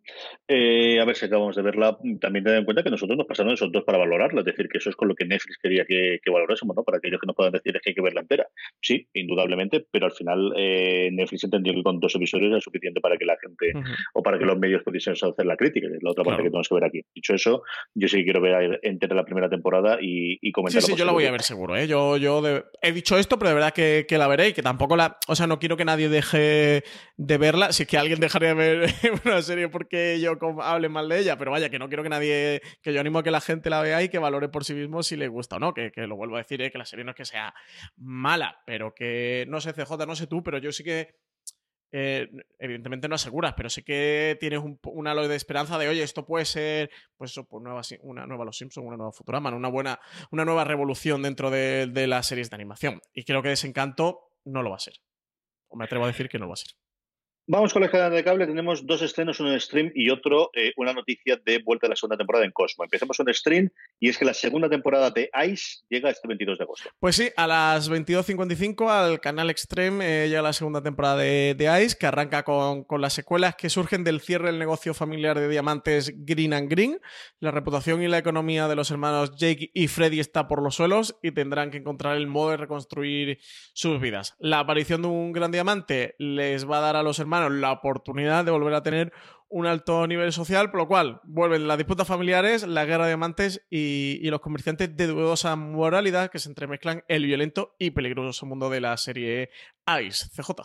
eh, a ver si acabamos de verla. También ten en cuenta que nosotros nos pasaron esos dos para valorarla, es decir, que eso es con lo que Netflix quería que, que valorásemos, ¿no? Para aquellos que no puedan decir es que hay que verla entera. Sí, indudablemente, pero al final eh, Netflix entendió que con dos episodios era suficiente para que la gente uh -huh. o para que los medios pudiesen hacer la crítica, que es la otra claro. parte que tenemos que ver aquí. Dicho eso, yo sí que quiero ver entera la primera temporada y, y comentar. Sí, sí, yo la voy a ver seguro, ¿eh? Yo, yo de... he dicho esto, pero de verdad que, que, la veré y que tampoco la. O sea, no quiero que nadie deje de verla. Si es que alguien dejaría de ver una serie porque yo hable mal de ella, pero vaya, que no quiero que nadie, que yo animo a que la gente la vea y que valore por sí mismo si le gusta o no, que, lo vuelvo a decir, ¿eh? que la serie no es que sea mala, pero que, no sé, CJ, no sé tú, pero yo sí que, eh, evidentemente no aseguras, pero sí que tienes un, un de esperanza de, oye, esto puede ser, pues eso, pues una nueva Los Simpsons, una nueva Futurama, una buena, una nueva revolución dentro de, de las series de animación. Y creo que Desencanto no lo va a ser. O me atrevo a decir que no lo va a ser. Vamos con la cadena de cable. Tenemos dos estrenos, uno en stream y otro, eh, una noticia de vuelta de la segunda temporada en Cosmo. Empezamos con stream y es que la segunda temporada de Ice llega este 22 de agosto. Pues sí, a las 22.55 al canal Extreme eh, llega la segunda temporada de, de Ice, que arranca con, con, las secuelas que surgen del cierre del negocio familiar de diamantes Green and Green. La reputación y la economía de los hermanos Jake y Freddy está por los suelos y tendrán que encontrar el modo de reconstruir sus vidas. La aparición de un gran diamante les va a dar a los hermanos la oportunidad de volver a tener un alto nivel social, por lo cual vuelven las disputas familiares, la guerra de amantes y, y, los comerciantes de dudosa moralidad que se entremezclan el violento y peligroso mundo de la serie Ice. CJ.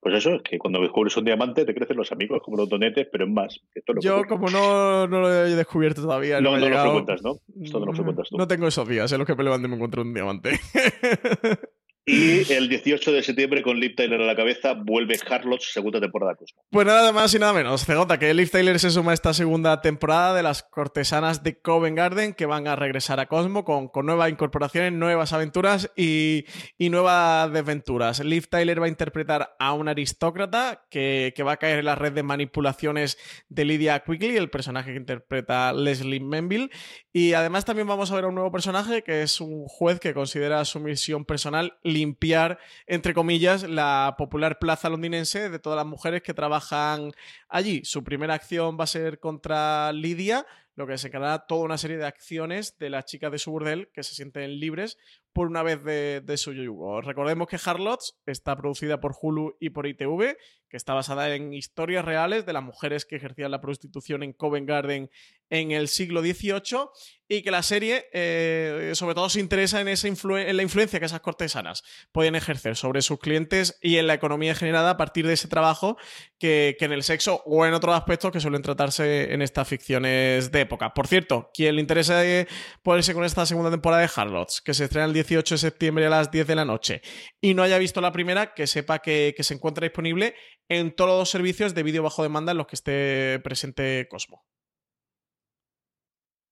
Pues eso, es que cuando descubres un diamante te crecen los amigos como los donetes, pero en más. Yo, como no, no, lo he descubierto todavía. No, no, no lo frecuentas, ¿no? Esto no lo frecuentas tú. No tengo esos días en los que me levanto y me encuentro un diamante. Y el 18 de septiembre, con Liv Tyler a la cabeza, vuelve Harlots, segunda temporada Cosmo. Pues nada más y nada menos. CJ, que Liv Tyler se suma a esta segunda temporada de las cortesanas de Covent Garden que van a regresar a Cosmo con, con nuevas incorporaciones, nuevas aventuras y, y, nuevas desventuras. Liv Tyler va a interpretar a un aristócrata que, que, va a caer en la red de manipulaciones de Lydia Quigley, el personaje que interpreta Leslie Menville. Y además también vamos a ver a un nuevo personaje que es un juez que considera su misión personal limpiar, entre comillas, la popular plaza londinense de todas las mujeres que trabajan allí. Su primera acción va a ser contra Lidia, lo que desencadenará toda una serie de acciones de las chicas de su burdel que se sienten libres por una vez de, de su yugo. Recordemos que Harlots está producida por Hulu y por ITV, que está basada en historias reales de las mujeres que ejercían la prostitución en Covent Garden en el siglo XVIII y que la serie eh, sobre todo se interesa en, esa la influencia que esas cortesanas pueden ejercer sobre sus clientes y en la economía generada a partir de ese trabajo que, en el sexo o en otros aspectos que suelen tratarse en estas ficciones de época. Por cierto, quien le interese ponerse con esta segunda temporada de Harlots, que se estrena el 18 de septiembre a las 10 de la noche, y no haya visto la primera, que sepa que se encuentra disponible en todos los servicios de vídeo bajo demanda en los que esté presente Cosmo.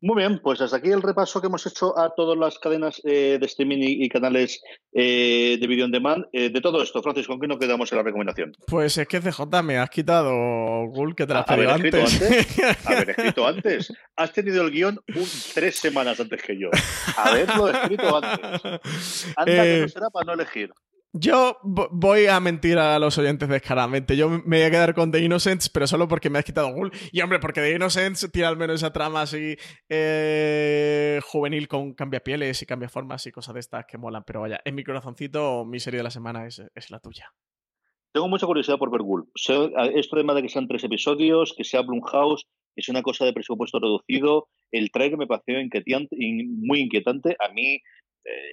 Muy bien, pues hasta aquí el repaso que hemos hecho a todas las cadenas eh, de streaming y, y canales eh, de video on demand. Eh, de todo esto, Francis, ¿con qué nos quedamos en la recomendación? Pues es que CJ me has quitado, Gul, que te la has haber pedido escrito antes. antes. Haber escrito antes. Has tenido el guion un, tres semanas antes que yo. Haberlo escrito antes. Anda que Eh, no será para no elegir. Yo vo- voy a mentir a los oyentes descaradamente. Yo me voy a quedar con The Innocents, pero solo porque me has quitado Ghoul. Y hombre, porque The Innocents tiene al menos esa trama así eh, juvenil con cambiapieles y cambiaformas y cosas de estas que molan. Pero vaya, en mi corazoncito, mi serie de la semana es, es la tuya. Tengo mucha curiosidad por ver Ghoul. Esto además de que sean tres episodios, que sea Blumhouse, es una cosa de presupuesto reducido. El trailer me pareció inquietante, in- muy inquietante. A mí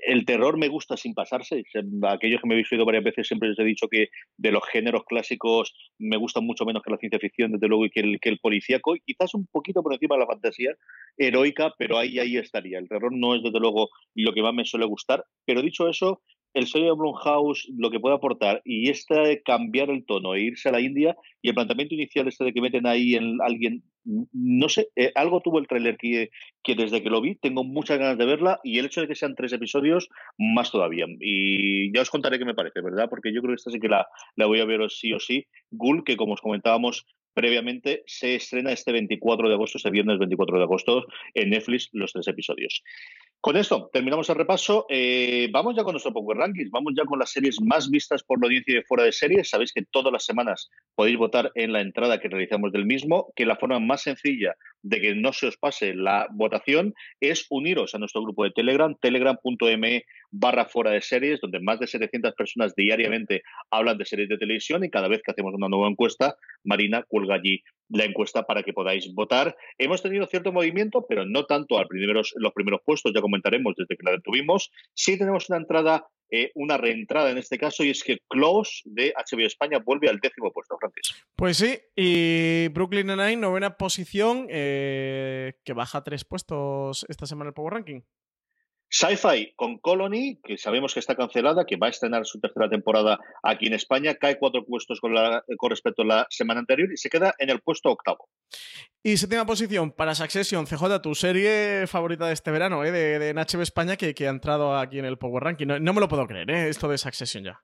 el terror me gusta sin pasarse. Se- Aquellos que me habéis oído varias veces siempre les he dicho que de los géneros clásicos me gustan mucho menos que la ciencia ficción, desde luego, y que el, que el policíaco. Quizás un poquito por encima de la fantasía heroica, pero ahí, ahí estaría. El terror no es desde luego lo que más me suele gustar. Pero dicho eso, el sello de Blumhouse lo que puede aportar y este cambiar el tono e irse a la India y el planteamiento inicial este de que meten ahí en alguien, no sé, eh, algo tuvo el tráiler que, que desde que lo vi tengo muchas ganas de verla y el hecho de que sean tres episodios más todavía. Y ya os contaré qué me parece, ¿verdad? Porque yo creo que esta sí que la, la voy a ver sí o sí. Ghoul, que como os comentábamos previamente, se estrena este 24 de agosto, este viernes 24 de agosto, en Netflix, los tres episodios. Con esto terminamos el repaso. Eh, vamos ya con nuestro Power Rankings. Vamos ya con las series más vistas por la audiencia de fuera de series. Sabéis que todas las semanas podéis votar en la entrada que realizamos del mismo, que la forma más sencilla de que no se os pase la votación es uniros a nuestro grupo de Telegram, telegram.me barra fuera de series, donde más de 700 personas diariamente hablan de series de televisión y cada vez que hacemos una nueva encuesta, Marina cuelga allí la encuesta para que podáis votar. Hemos tenido cierto movimiento, pero no tanto al primeros, los primeros puestos, ya comentaremos desde que la detuvimos. Sí tenemos una entrada, eh, una reentrada en este caso, y es que Close de HBO España vuelve al décimo puesto, Francis. Pues sí, y Brooklyn Nine-Nine, novena posición, eh, que baja tres puestos esta semana el Power Ranking. Sci-Fi con Colony, que sabemos que está cancelada, que va a estrenar su tercera temporada aquí en España, cae cuatro puestos con, respecto a la semana anterior y se queda en el puesto octavo. Y séptima posición para Succession, CJ, tu serie favorita de este verano, ¿eh? de, de España, que, que ha entrado aquí en el Power Ranking. No, no me lo puedo creer, ¿eh? esto de Succession ya.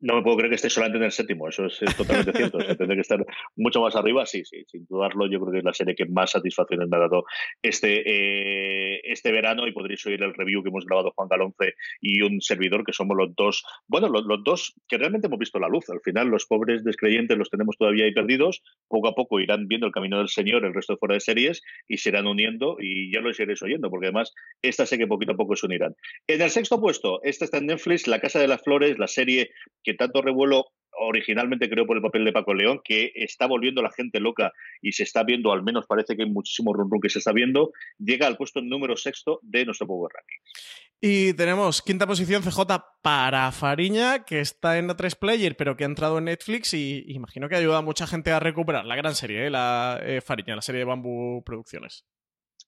No me puedo creer que esté solamente en el séptimo, eso es, totalmente cierto. O sea, tendría que estar mucho más arriba, sí, sí, sin dudarlo. Yo creo que es la serie que más satisfacciones me ha dado este, eh, este verano y podréis oír el review que hemos grabado Juan Galonce y un servidor, que somos los dos, bueno, los, dos que realmente hemos visto la luz. Al final, los pobres descreyentes los tenemos todavía ahí perdidos. Poco a poco irán viendo el camino del Señor, el resto de fuera de series, y se irán uniendo y ya los iréis oyendo, porque además esta sé que poquito a poco se unirán. En el sexto puesto, esta está en Netflix, La Casa de las Flores, la serie que tanto revuelo originalmente creo por el papel de Paco León, que está volviendo a la gente loca y se está viendo, al menos parece que hay muchísimo rum rum que se está viendo, llega al puesto número sexto de nuestro Power Ranking. Y tenemos quinta posición CJ para Fariña, que está en A3 Player, pero que ha entrado en Netflix y imagino que ayuda a mucha gente a recuperar la gran serie, ¿eh? la eh, Fariña, la serie de Bamboo Producciones.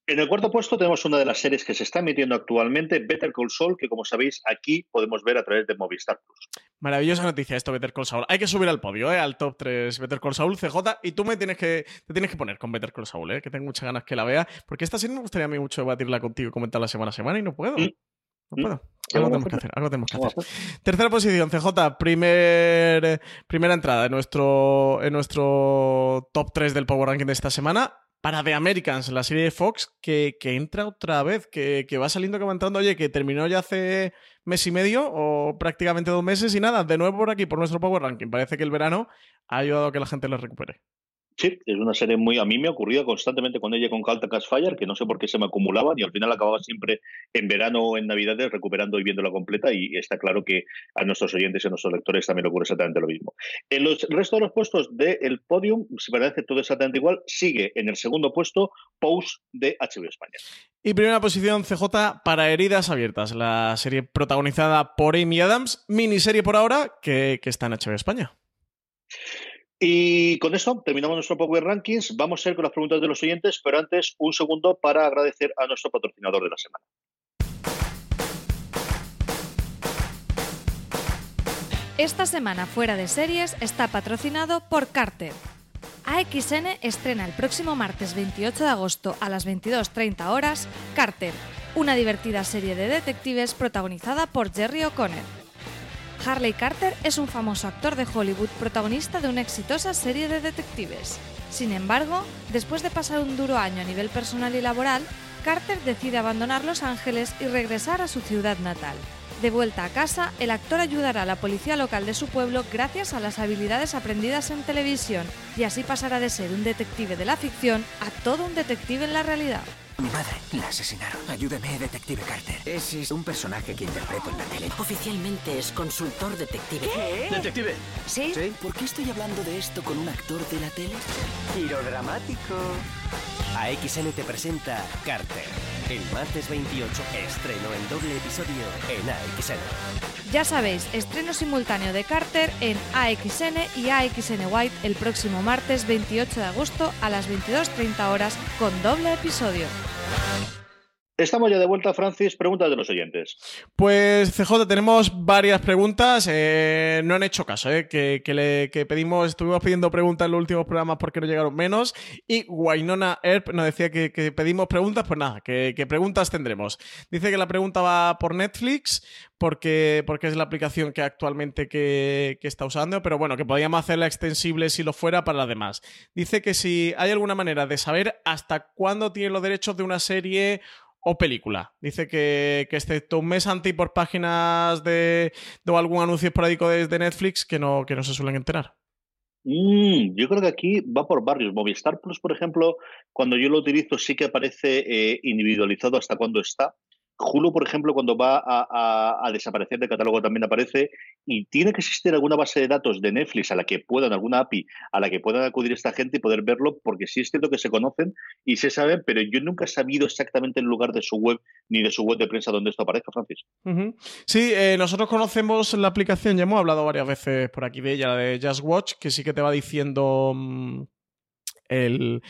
En el cuarto puesto tenemos una de las series que se está emitiendo actualmente, Better Call Saul, que como sabéis aquí podemos ver a través de Movistar Plus. Maravillosa noticia esto, Better Call Saul. Hay que subir al podio, ¿eh? al top 3 Better Call Saul, CJ, y tú me tienes que, te tienes que poner con Better Call Saul, ¿eh? que tengo muchas ganas que la vea, porque esta serie me gustaría a mí mucho debatirla contigo y comentarla semana a semana y no puedo. Mm. No puedo. Algo tenemos que hacer, algo tenemos que hacer. Tercera posición, CJ, primer, primera entrada en nuestro, en nuestro top 3 del Power Ranking de esta semana. Para The Americans, la serie de Fox, que, que entra otra vez, que, que, va saliendo, que va entrando, oye, que terminó ya hace mes y medio o prácticamente dos meses y nada, de nuevo por aquí, por nuestro Power Ranking. Parece que el verano ha ayudado a que la gente lo recupere. Sí, es una serie muy. A mí me ocurría constantemente con ella con Calta Fire, que no sé por qué se me acumulaban y al final acababa siempre en verano o en Navidades recuperando y viéndola completa. Y está claro que a nuestros oyentes y a nuestros lectores también ocurre exactamente lo mismo. En los resto de los puestos del podium, se parece todo exactamente igual, sigue en el segundo puesto Pose de HBO España. Y primera posición CJ para Heridas Abiertas, la serie protagonizada por Amy Adams, miniserie por ahora que, que está en HBO España. Y con esto terminamos nuestro Power Rankings. Vamos a ir con las preguntas de los oyentes, pero antes un segundo para agradecer a nuestro patrocinador de la semana. Esta semana fuera de series está patrocinado por Carter. AXN estrena el próximo martes 28 de agosto a las 22.30 horas Carter, una divertida serie de detectives protagonizada por Jerry O'Connor. Harley Carter es un famoso actor de Hollywood protagonista de una exitosa serie de detectives. Sin embargo, después de pasar un duro año a nivel personal y laboral, Carter decide abandonar Los Ángeles y regresar a su ciudad natal. De vuelta a casa, el actor ayudará a la policía local de su pueblo gracias a las habilidades aprendidas en televisión y así pasará de ser un detective de la ficción a todo un detective en la realidad. Mi madre la asesinaron. Ayúdeme, detective Carter. Ese es un personaje que interpreto en la tele. Oficialmente es consultor detective. ¿Qué? ¿Detective? ¿Sí? ¿Sí? ¿Por qué estoy hablando de esto con un actor de la tele? Giro dramático. AXN te presenta Carter. El martes 28, estreno en doble episodio en AXN. Ya sabéis, estreno simultáneo de Carter en AXN y AXN White el próximo martes 28 de agosto a las 22.30 horas con doble episodio. Estamos ya de vuelta, Francis. Preguntas de los oyentes. Pues, CJ, tenemos varias preguntas. Eh, no han hecho caso, eh, que, le, pedimos, estuvimos pidiendo preguntas en los últimos programas porque no llegaron menos. Y Wainona Erp nos decía que, pedimos preguntas. Pues nada, que, preguntas tendremos. Dice que la pregunta va por Netflix, porque, es la aplicación que actualmente está usando, pero bueno, que podríamos hacerla extensible si lo fuera para las demás. Dice que si hay alguna manera de saber hasta cuándo tiene los derechos de una serie o película. Dice que, que excepto un mes antes por páginas de, de algún anuncio esporádico de, de, Netflix que no, que no se suelen enterar. Mm, yo creo que aquí va por barrios. Movistar Plus, por ejemplo, cuando yo lo utilizo sí que aparece eh, individualizado hasta cuándo está. Hulu, por ejemplo, cuando va a, desaparecer del catálogo también aparece y tiene que existir alguna base de datos de Netflix a la que puedan, alguna API a la que puedan acudir esta gente y poder verlo, porque sí es cierto que se conocen y se saben, pero yo nunca he sabido exactamente el lugar de su web ni de su web de prensa donde esto aparezca, Francis. Sí, eh, nosotros conocemos la aplicación, ya hemos hablado varias veces por aquí de ella, la de Just Watch, que sí que te va diciendo... Mmm el,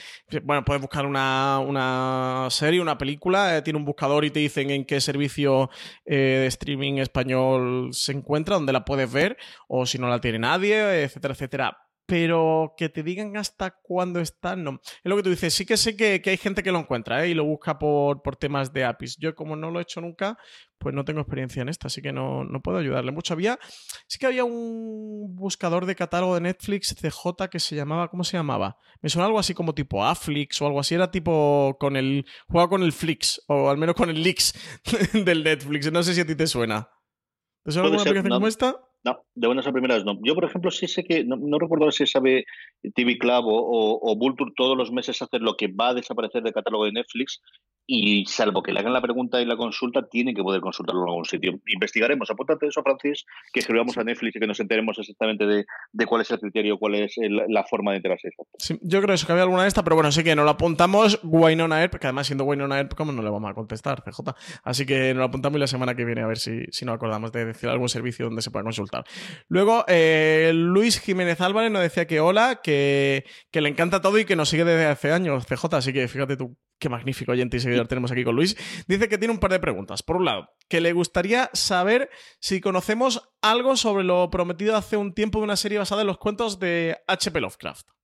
bueno, puedes buscar una, una serie, una película, eh, tiene un buscador y te dicen en qué servicio eh, de streaming español se encuentra, donde la puedes ver, o si no la tiene nadie, etcétera, etcétera pero que te digan hasta cuándo está, no. Es lo que tú dices, sí que sé que, que hay gente que lo encuentra ¿eh? y lo busca por, por, temas de APIs. Yo como no lo he hecho nunca, pues no tengo experiencia en esta, así que no, no, puedo ayudarle mucho. Había, sí que había un buscador de catálogo de Netflix CJ que se llamaba, ¿cómo se llamaba? Me suena algo así como tipo Aflix o algo así, era tipo con el, jugaba con el Flix, o al menos con el Lix del Netflix, no sé si a ti te suena. ¿Te suena alguna aplicación no. como esta? No, de buenas a primeras no. Yo, por ejemplo, sí sé que, no, recuerdo si sabe TV Club o, o, o Vulture todos los meses hacer lo que va a desaparecer del catálogo de Netflix y salvo que le hagan la pregunta y la consulta, tiene que poder consultarlo en algún sitio. Investigaremos, apúntate eso, Francis, que escribamos a Netflix y que nos enteremos exactamente de, de cuál es el criterio, cuál es el, la forma de enterarse. Sí, yo creo que había alguna de estas, pero bueno, sí que nos lo apuntamos, Wynonna Earp, que además siendo Wynonna Earp, ¿cómo no le vamos a contestar, CJ? Así que nos lo apuntamos y la semana que viene a ver si, si nos acordamos de decir algún servicio donde se pueda consultar. Luego, eh, Luis Jiménez Álvarez nos decía que hola, que, que le encanta todo y que nos sigue desde hace años, CJ, así que fíjate tú qué magnífico oyente y seguidor tenemos aquí con Luis, dice que tiene un par de preguntas. Por un lado, que le gustaría saber si conocemos algo sobre lo prometido hace un tiempo de una serie basada en los cuentos de H.P. Lovecraft.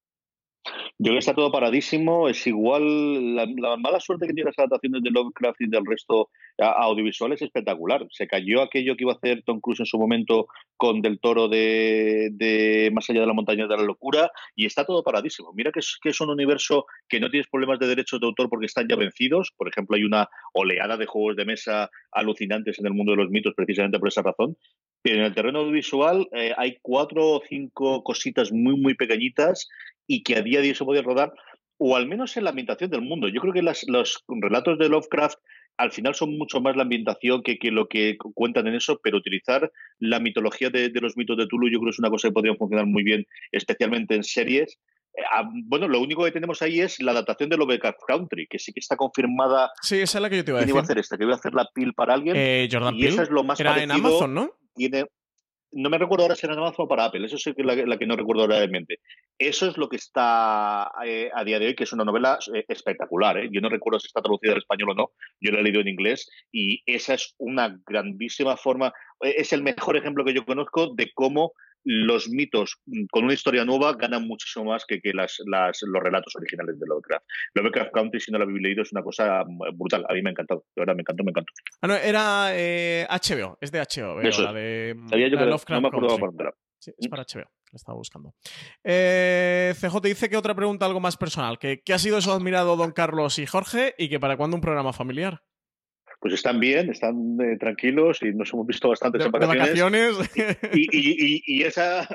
Yo creo que está todo paradísimo. Es igual. La, mala suerte que tiene las adaptaciones de Lovecraft y del resto audiovisual es espectacular. Se cayó aquello que iba a hacer Tom Cruise en su momento con Del Toro de, Más allá de la montaña de la locura y está todo paradísimo. Mira que es, que es un universo que no tienes problemas de derechos de autor porque están ya vencidos. Por ejemplo, hay una oleada de juegos de mesa alucinantes en el mundo de los mitos precisamente por esa razón. Pero en el terreno audiovisual eh, hay cuatro o cinco cositas muy, muy pequeñitas y que a día de hoy se puede rodar, o al menos en la ambientación del mundo. Yo creo que los relatos de Lovecraft al final son mucho más la ambientación que, lo que cuentan en eso, pero utilizar la mitología de, los mitos de Tulu yo creo que es una cosa que podría funcionar muy bien, especialmente en series. Eh, ah, bueno, lo único que tenemos ahí es la adaptación de Lovecraft Country, que sí que está confirmada. Sí, esa es la que yo te iba a decir. iba a hacer esta? Que voy a hacer la pil para alguien. Eh, Jordan y esa es lo más Era en Amazon, ¿no? Tiene, no me recuerdo ahora si era en Amazon o para Apple, eso es la, que no recuerdo realmente. Eso es lo que está eh, a día de hoy, que es una novela eh, espectacular. ¿eh? Yo no recuerdo si está traducida al español o no, yo la he leído en inglés y esa es una grandísima forma, es el mejor ejemplo que yo conozco de cómo los mitos mm, con una historia nueva ganan muchísimo más que, que las, las, los relatos originales de Lovecraft. Lovecraft Country, si no lo habéis leído, es una cosa mm, brutal. A mí me ha encantado. De verdad, me encantó, me encantó. Ah, no, era eh, HBO, es de HBO, veo, la de mm, Sabía yo que Lovecraft no me acuerdo Country. Sí, es para HBO. Lo estaba buscando. Eh, CJ dice que otra pregunta algo más personal. Que, ¿Qué ha sido eso admirado Don Carlos y Jorge? Y que para cuándo un programa familiar pues están bien, están eh, tranquilos y nos hemos visto bastante en vacaciones. Y, esa,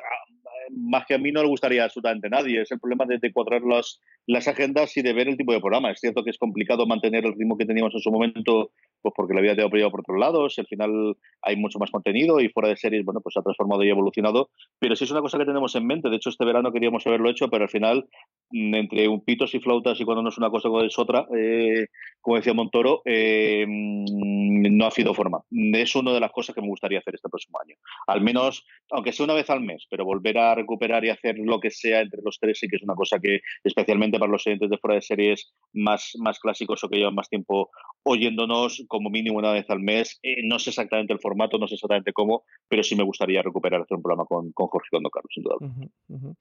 más que a mí no le gustaría absolutamente a nadie, es el problema de, de cuadrar las, las agendas y de ver el tipo de programa. Es cierto que es complicado mantener el ritmo que teníamos en su momento pues porque la vida te ha prioridad por otros lados, al final hay mucho más contenido y fuera de series, bueno, pues se ha transformado y evolucionado, pero sí es una cosa que tenemos en mente, de hecho este verano queríamos haberlo hecho, pero al final, mm, entre un pitos y flautas y cuando no es una cosa, cuando es otra, eh, como decía Montoro, eh, mm, no ha sido forma. Es una de las cosas que me gustaría hacer este próximo año. Al menos, aunque sea una vez al mes, pero volver a recuperar y hacer lo que sea entre los tres sí que es una cosa que, especialmente para los oyentes de fuera de series más, más clásicos o que llevan más tiempo oyéndonos, como mínimo una vez al mes. Eh, no sé exactamente el formato, no sé exactamente cómo, pero sí me gustaría recuperar hacer un programa con, con Jorge y con Don Carlos, sin duda.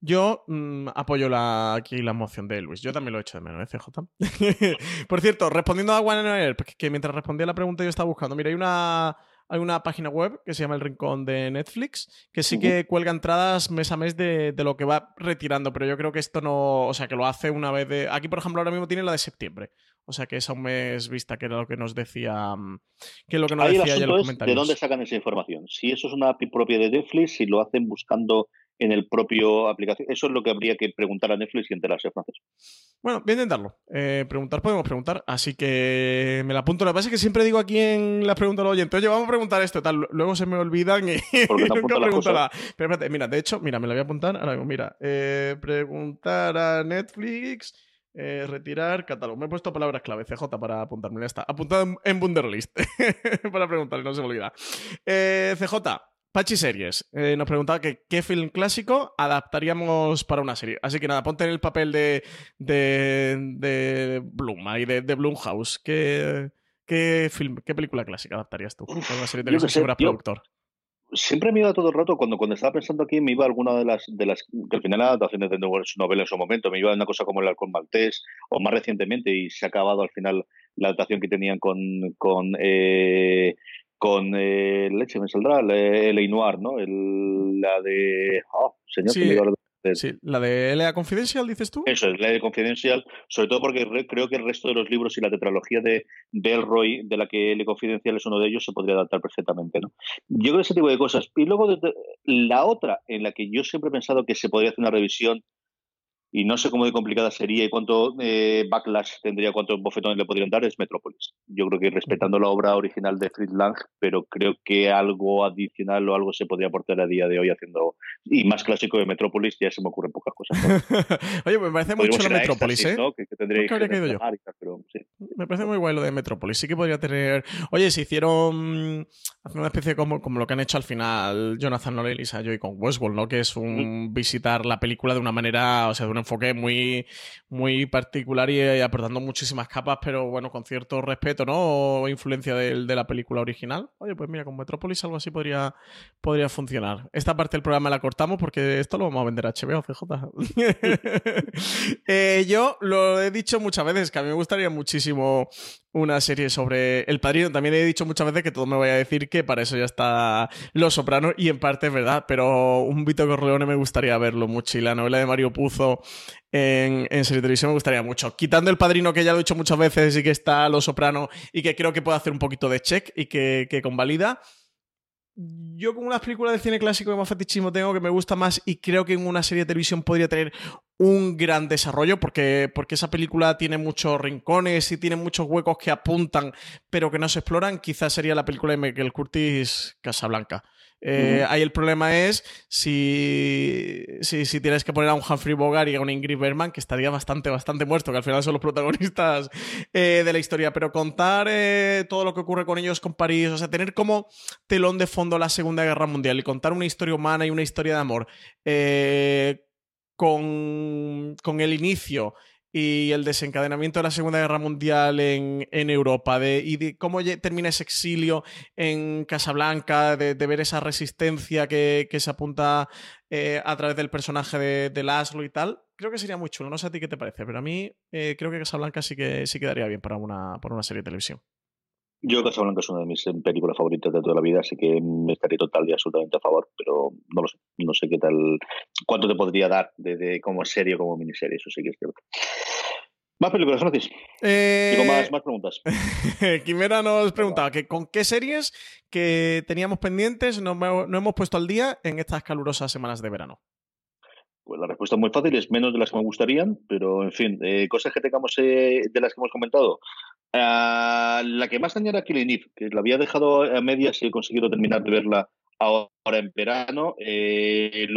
Yo mm, apoyo la, aquí la moción de Luis. Yo también lo he hecho de menos, ¿eh, CJ? Por cierto, respondiendo a One que mientras respondía la pregunta yo estaba buscando. Mira, hay una hay una página web que se llama El Rincón de Netflix, que sí que cuelga entradas mes a mes de, de, lo que va retirando, pero yo creo que esto no, o sea, que lo hace una vez de... Aquí, por ejemplo, ahora mismo tiene la de septiembre. O sea que es a un mes vista, que era lo que nos decía, mm, que es lo que nos decía ya los comentarios. ¿De dónde sacan esa información? Si eso es una propia de Netflix, si lo hacen buscando en el propio aplicación. Eso es lo que habría que preguntar a Netflix y enterarse, Frances. Bueno, voy a intentarlo. Eh, preguntar podemos preguntar, así que me la apunto. Lo que pasa es que siempre digo aquí en las preguntas los oyentes, oye, vamos a preguntar esto, tal. Luego se me olvidan y nunca pregunto nada. Pero espérate, mira, de hecho, mira, me la voy a apuntar ahora mismo. Mira, eh, preguntar a Netflix. Eh, retirar catálogo. Me he puesto palabras clave, CJ, para apuntarme. Ya está. Apuntado en Bunderlist. para preguntarle, no se me olvida. CJ, Pachi Series eh, nos preguntaba que qué film clásico adaptaríamos para una serie. Así que nada, ponte en el papel de, de, de Bloom y de, de Bloomhouse. ¿Qué, qué, film, ¿Qué película clásica adaptarías tú? Para una serie de televisión si productor siempre me iba todo el rato, cuando, cuando estaba pensando aquí, me iba alguna de las, de las que al final adaptaciones de novela en su momento, me iba una cosa como el Halcón Maltés, o más recientemente, y se ha acabado al final la adaptación que tenían con, con eh, con eh, leche me saldrá el Noir, ¿no? El, la de oh, señor sí, Sí, la de L.A. Confidencial, dices tú. Eso es, L.A. Confidencial, sobre todo porque creo que el resto de los libros y la tetralogía de Delroy, de la que L.A. Confidencial es uno de ellos, se podría adaptar perfectamente, ¿no? Yo creo ese tipo de cosas. Y luego la otra, en la que yo siempre he pensado que se podría hacer una revisión y no sé cómo de complicada sería y cuánto eh, backlash tendría, cuántos bofetones le podrían dar, es Metrópolis. Yo creo que respetando la obra original de Fritz Lang, pero creo que algo adicional o algo se podría aportar a día de hoy haciendo, y más clásico de Metrópolis, ya se me ocurren pocas cosas. Oye, me parece mucho la Metrópolis, ¿eh? Que, tendría que, caído yo. pero, sí. me parece muy guay lo de Metrópolis. Sí que podría tener. Oye, si hicieron. Hacer una especie como, como lo que han hecho al final Jonathan Nolan y Lisa Joy con Westworld, ¿no? Que es un visitar la película de una manera, o sea, de un enfoque muy, muy particular y, aportando muchísimas capas, pero bueno, con cierto respeto, ¿no? O influencia de, de la película original. Oye, pues mira, con Metrópolis algo así podría, podría funcionar. Esta parte del programa la cortamos porque esto lo vamos a vender a HBO, CJ. eh, yo lo he dicho muchas veces que a mí me gustaría muchísimo una serie sobre El Padrino. También he dicho muchas veces que todo me voy a decir que para eso ya está Los Sopranos y en parte es verdad, pero un Vito Corleone me gustaría verlo mucho y la novela de Mario Puzo en, en serie televisión me gustaría mucho. Quitando El Padrino que ya lo he dicho muchas veces y que está Los Sopranos y que creo que puede hacer un poquito de check y que, que convalida yo con unas películas de cine clásico que más fetichismo tengo que me gusta más y creo que en una serie de televisión podría tener un gran desarrollo porque, porque esa película tiene muchos rincones y tiene muchos huecos que apuntan pero que no se exploran, quizás sería la película de Michael Curtis Casablanca. Eh, ahí el problema es si, si, tienes que poner a un Humphrey Bogart y a un Ingrid Bergman, que estaría bastante, bastante muerto, que al final son los protagonistas eh, de la historia. Pero contar eh, todo lo que ocurre con ellos, con París, o sea, tener como telón de fondo la Segunda Guerra Mundial y contar una historia humana y una historia de amor con, con el inicio y el desencadenamiento de la Segunda Guerra Mundial en, Europa, de, y de cómo termina ese exilio en Casablanca, de, ver esa resistencia que, se apunta eh, a través del personaje de, de, Laszlo y tal, creo que sería muy chulo. No sé a ti qué te parece, pero a mí eh, creo que Casablanca sí que sí quedaría bien para una, para una serie de televisión. Yo Casablanca es una de mis eh, películas favoritas de toda la vida, así que me estaría total y absolutamente a favor, pero no lo sé, no sé qué tal, cuánto te podría dar de, como serie o como miniserie, eso sí que es cierto. Más películas, Francis. Eh... más, más preguntas. Quimera nos preguntaba que con qué series que teníamos pendientes no, no hemos puesto al día en estas calurosas semanas de verano. Pues la respuesta es muy fácil, es menos de las que me gustarían, pero en fin, eh, cosas que tengamos eh, de las que hemos comentado. Ah, la que más tenía era Killing Eve, que la había dejado a medias y he conseguido terminar de verla ahora en verano. Eh,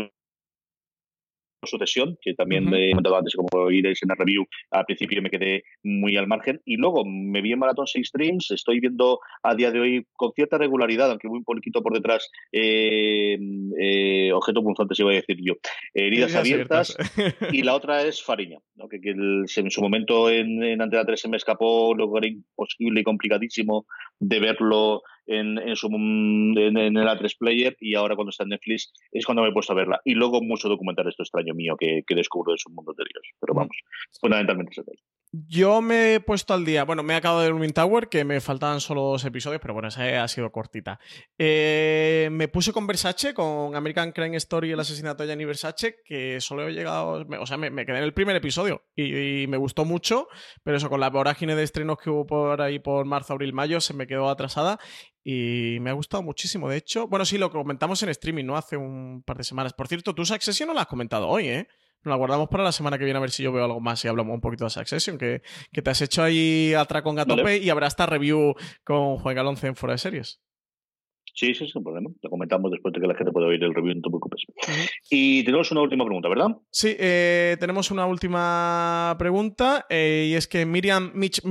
sucesión, que también me he comentado antes, como iréis en la review, al principio me quedé muy al margen. Y luego me vi en Maratón 6 Streams, estoy viendo a día de hoy con cierta regularidad, aunque muy poquito por detrás, eh, eh, objeto punzante, se iba a decir yo, heridas abiertas. y la otra es Fariña, que, en su momento en, en Antena 3 se me escapó, lo era imposible y complicadísimo de verlo en, en, su, en, el A3 Player y ahora cuando está en Netflix es cuando me he puesto a verla. Y luego mucho documental esto extraño mío que, que descubro de su mundo de Dios. Pero vamos, fundamentalmente es Yo me he puesto al día, bueno, me he acabado de Wind Tower, que me faltaban solo dos episodios, pero bueno, esa ha sido cortita. Eh, me puse con Versace, con American Crime Story y el asesinato de Gianni Versace, que solo he llegado, o sea, me, quedé en el primer episodio y, y, me gustó mucho, pero eso, con la vorágine de estrenos que hubo por ahí por marzo, abril, mayo, se me quedó atrasada y me ha gustado muchísimo. De hecho, bueno, sí, lo comentamos en streaming, ¿no? Hace un par de semanas. Por cierto, tú Succession no la has comentado hoy, ¿eh? Nos la guardamos para la semana que viene a ver si yo veo algo más y hablamos un poquito de Succession, que, que te has hecho ahí atracón a tope y habrá esta review con Juan Galonce en Fuera de Series. Sí, sí, sin problema. Lo comentamos después de que la gente pueda oír el review, no te preocupes. Y tenemos una última pregunta, ¿verdad? Sí, eh, tenemos una última pregunta eh, y es que Miriam Mitch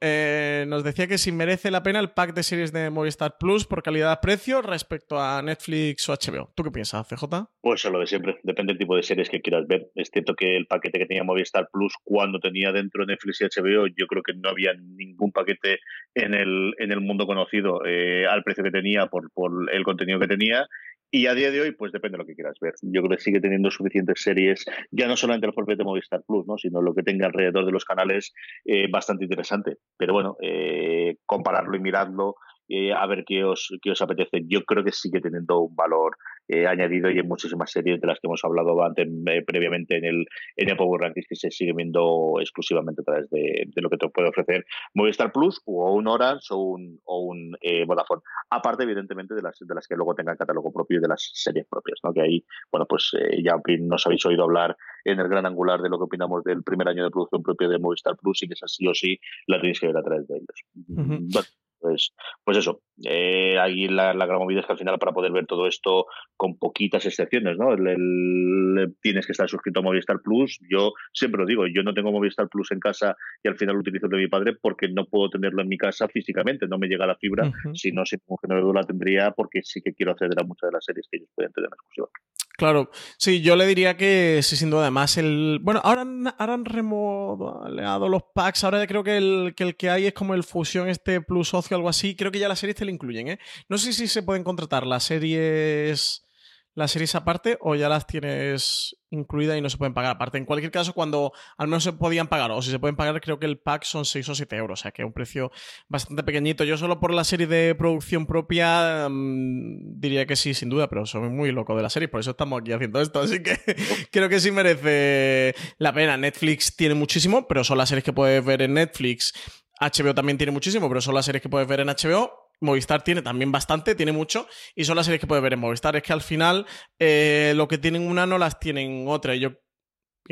eh, nos decía que si merece la pena el pack de series de Movistar Plus por calidad-precio respecto a Netflix o HBO. ¿Tú qué piensas, CJ? Pues lo de siempre. Depende del tipo de series que quieras ver. Es cierto que el paquete que tenía Movistar Plus cuando tenía dentro Netflix y HBO, yo creo que no había ningún paquete en el, en el mundo conocido al precio que tenía por, el contenido que tenía. Y a día de hoy, pues depende de lo que quieras ver. Yo creo que sigue teniendo suficientes series, ya no solamente el propio de Movistar Plus, ¿no? sino lo que tenga alrededor de los canales, eh, bastante interesante. Pero bueno, eh, compararlo y mirarlo, eh, a ver qué os, qué os apetece. Yo creo que sigue teniendo un valor eh, añadido y en muchísimas series de las que hemos hablado antes, eh, previamente en el, en el Power Rankings que se sigue viendo exclusivamente a través de, lo que te puede ofrecer Movistar Plus o un Orange o un, o un eh, Vodafone. Aparte, evidentemente, de las, de las que luego tengan catálogo propio y de las series propias, ¿no? que ahí, bueno, pues ya nos habéis oído hablar en el gran angular de lo que opinamos del primer año de producción propio de Movistar Plus y que esa sí o sí la tenéis que ver a través de ellos. Pues, pues eso, eh, ahí la, la, gran movida es que al final para poder ver todo esto con poquitas excepciones, ¿no? tienes que estar suscrito a Movistar Plus. Yo siempre lo digo, yo no tengo Movistar Plus en casa y al final lo utilizo de mi padre porque no puedo tenerlo en mi casa físicamente, no me llega la fibra, si no, si tengo la tendría porque sí que quiero acceder a muchas de las series que ellos pueden tener en exclusiva. Claro, sí, yo le diría que sí, sin duda. Además, el. Bueno, ahora han, ahora han remodelado los packs. Ahora creo que el, que el que hay es como el Fusión este Plus Socio, algo así. Creo que ya las series te lo incluyen, ¿eh? No sé si se pueden contratar las series las series aparte o ya las tienes incluidas y no se pueden pagar aparte. En cualquier caso, cuando al menos se podían pagar, o si se pueden pagar, creo que el pack son 6 o 7 euros, o sea que es un precio bastante pequeñito. Yo solo por la serie de producción propia mm, diría que sí, sin duda, pero soy muy loco de la serie, por eso estamos aquí haciendo esto, así que creo que sí merece la pena. Netflix tiene muchísimo, pero son las series que puedes ver en Netflix. HBO también tiene muchísimo, pero son las series que puedes ver en HBO. Movistar tiene también bastante, tiene mucho, y son las series que puedes ver en Movistar. Es que al final eh, lo que tienen una no las tienen otra. Yo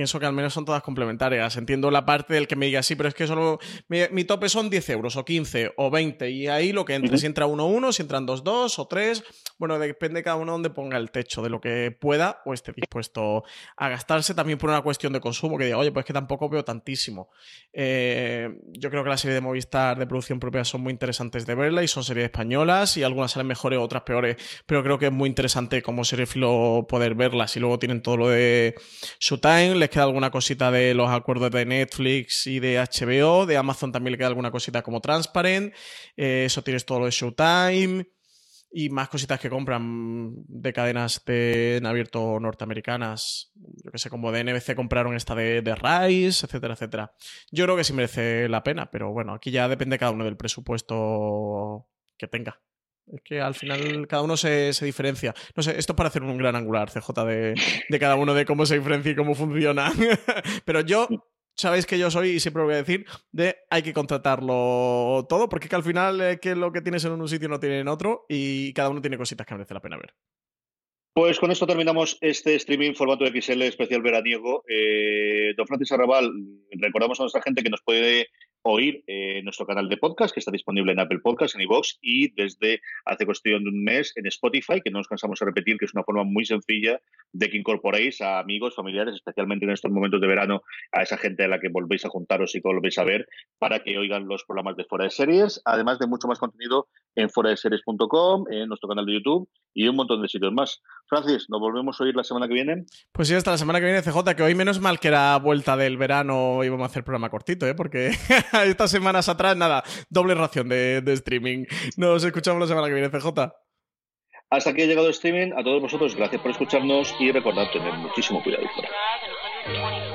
pienso que al menos son todas complementarias. Entiendo la parte del que me diga, sí, pero es que solo mi, tope son 10 euros o 15 o 20 y ahí lo que entre, si entra 1-1, si entran 2-2 o 3, bueno, depende cada uno donde ponga el techo, de lo que pueda o esté dispuesto a gastarse, también por una cuestión de consumo, que diga, oye, pues que tampoco veo tantísimo. Eh, yo creo que las series de Movistar de producción propia son muy interesantes de verla y son series españolas y algunas salen mejores, otras peores, pero creo que es muy interesante como filo poder verlas y luego tienen todo lo de Showtime, les queda alguna cosita de los acuerdos de Netflix y de HBO, de Amazon también le queda alguna cosita como Transparent, eh, eso tienes todo lo de Showtime y más cositas que compran de cadenas de, en abierto norteamericanas. Yo que sé, como de NBC compraron esta de, de Rise, etcétera, etcétera. Yo creo que sí merece la pena, pero bueno, aquí ya depende cada uno del presupuesto que tenga. Es que al final cada uno se, diferencia. No sé, esto es para hacer un gran angular, CJ, de, de cada uno, de cómo se diferencia y cómo funciona. Pero yo, sabéis que yo soy, y siempre lo voy a decir, de hay que contratarlo todo, porque que al final es que lo que tienes en un sitio no tiene en otro y cada uno tiene cositas que merece la pena ver. Pues con esto terminamos este streaming formato XL especial veraniego. Eh, don Francis Arrabal, recordamos a nuestra gente que nos puede oír eh, nuestro canal de podcast que está disponible en Apple Podcasts, en iVoox y desde hace cuestión de un mes en Spotify, que no nos cansamos de repetir que es una forma muy sencilla de que incorporéis a amigos, familiares, especialmente en estos momentos de verano, a esa gente a la que volvéis a juntaros y que volvéis a ver para que oigan los programas de Fuera de Series, además de mucho más contenido en fuera de series.com, en nuestro canal de YouTube y un montón de sitios más. Francis, ¿nos volvemos a oír la semana que viene? Pues sí, hasta la semana que viene, CJ, que hoy menos mal que era vuelta del verano íbamos a hacer programa cortito, ¿eh? porque estas semanas atrás, nada, doble ración de, de streaming. Nos escuchamos la semana que viene, CJ. Hasta aquí ha llegado el streaming. A todos vosotros, gracias por escucharnos y recordad tener muchísimo cuidado fuera.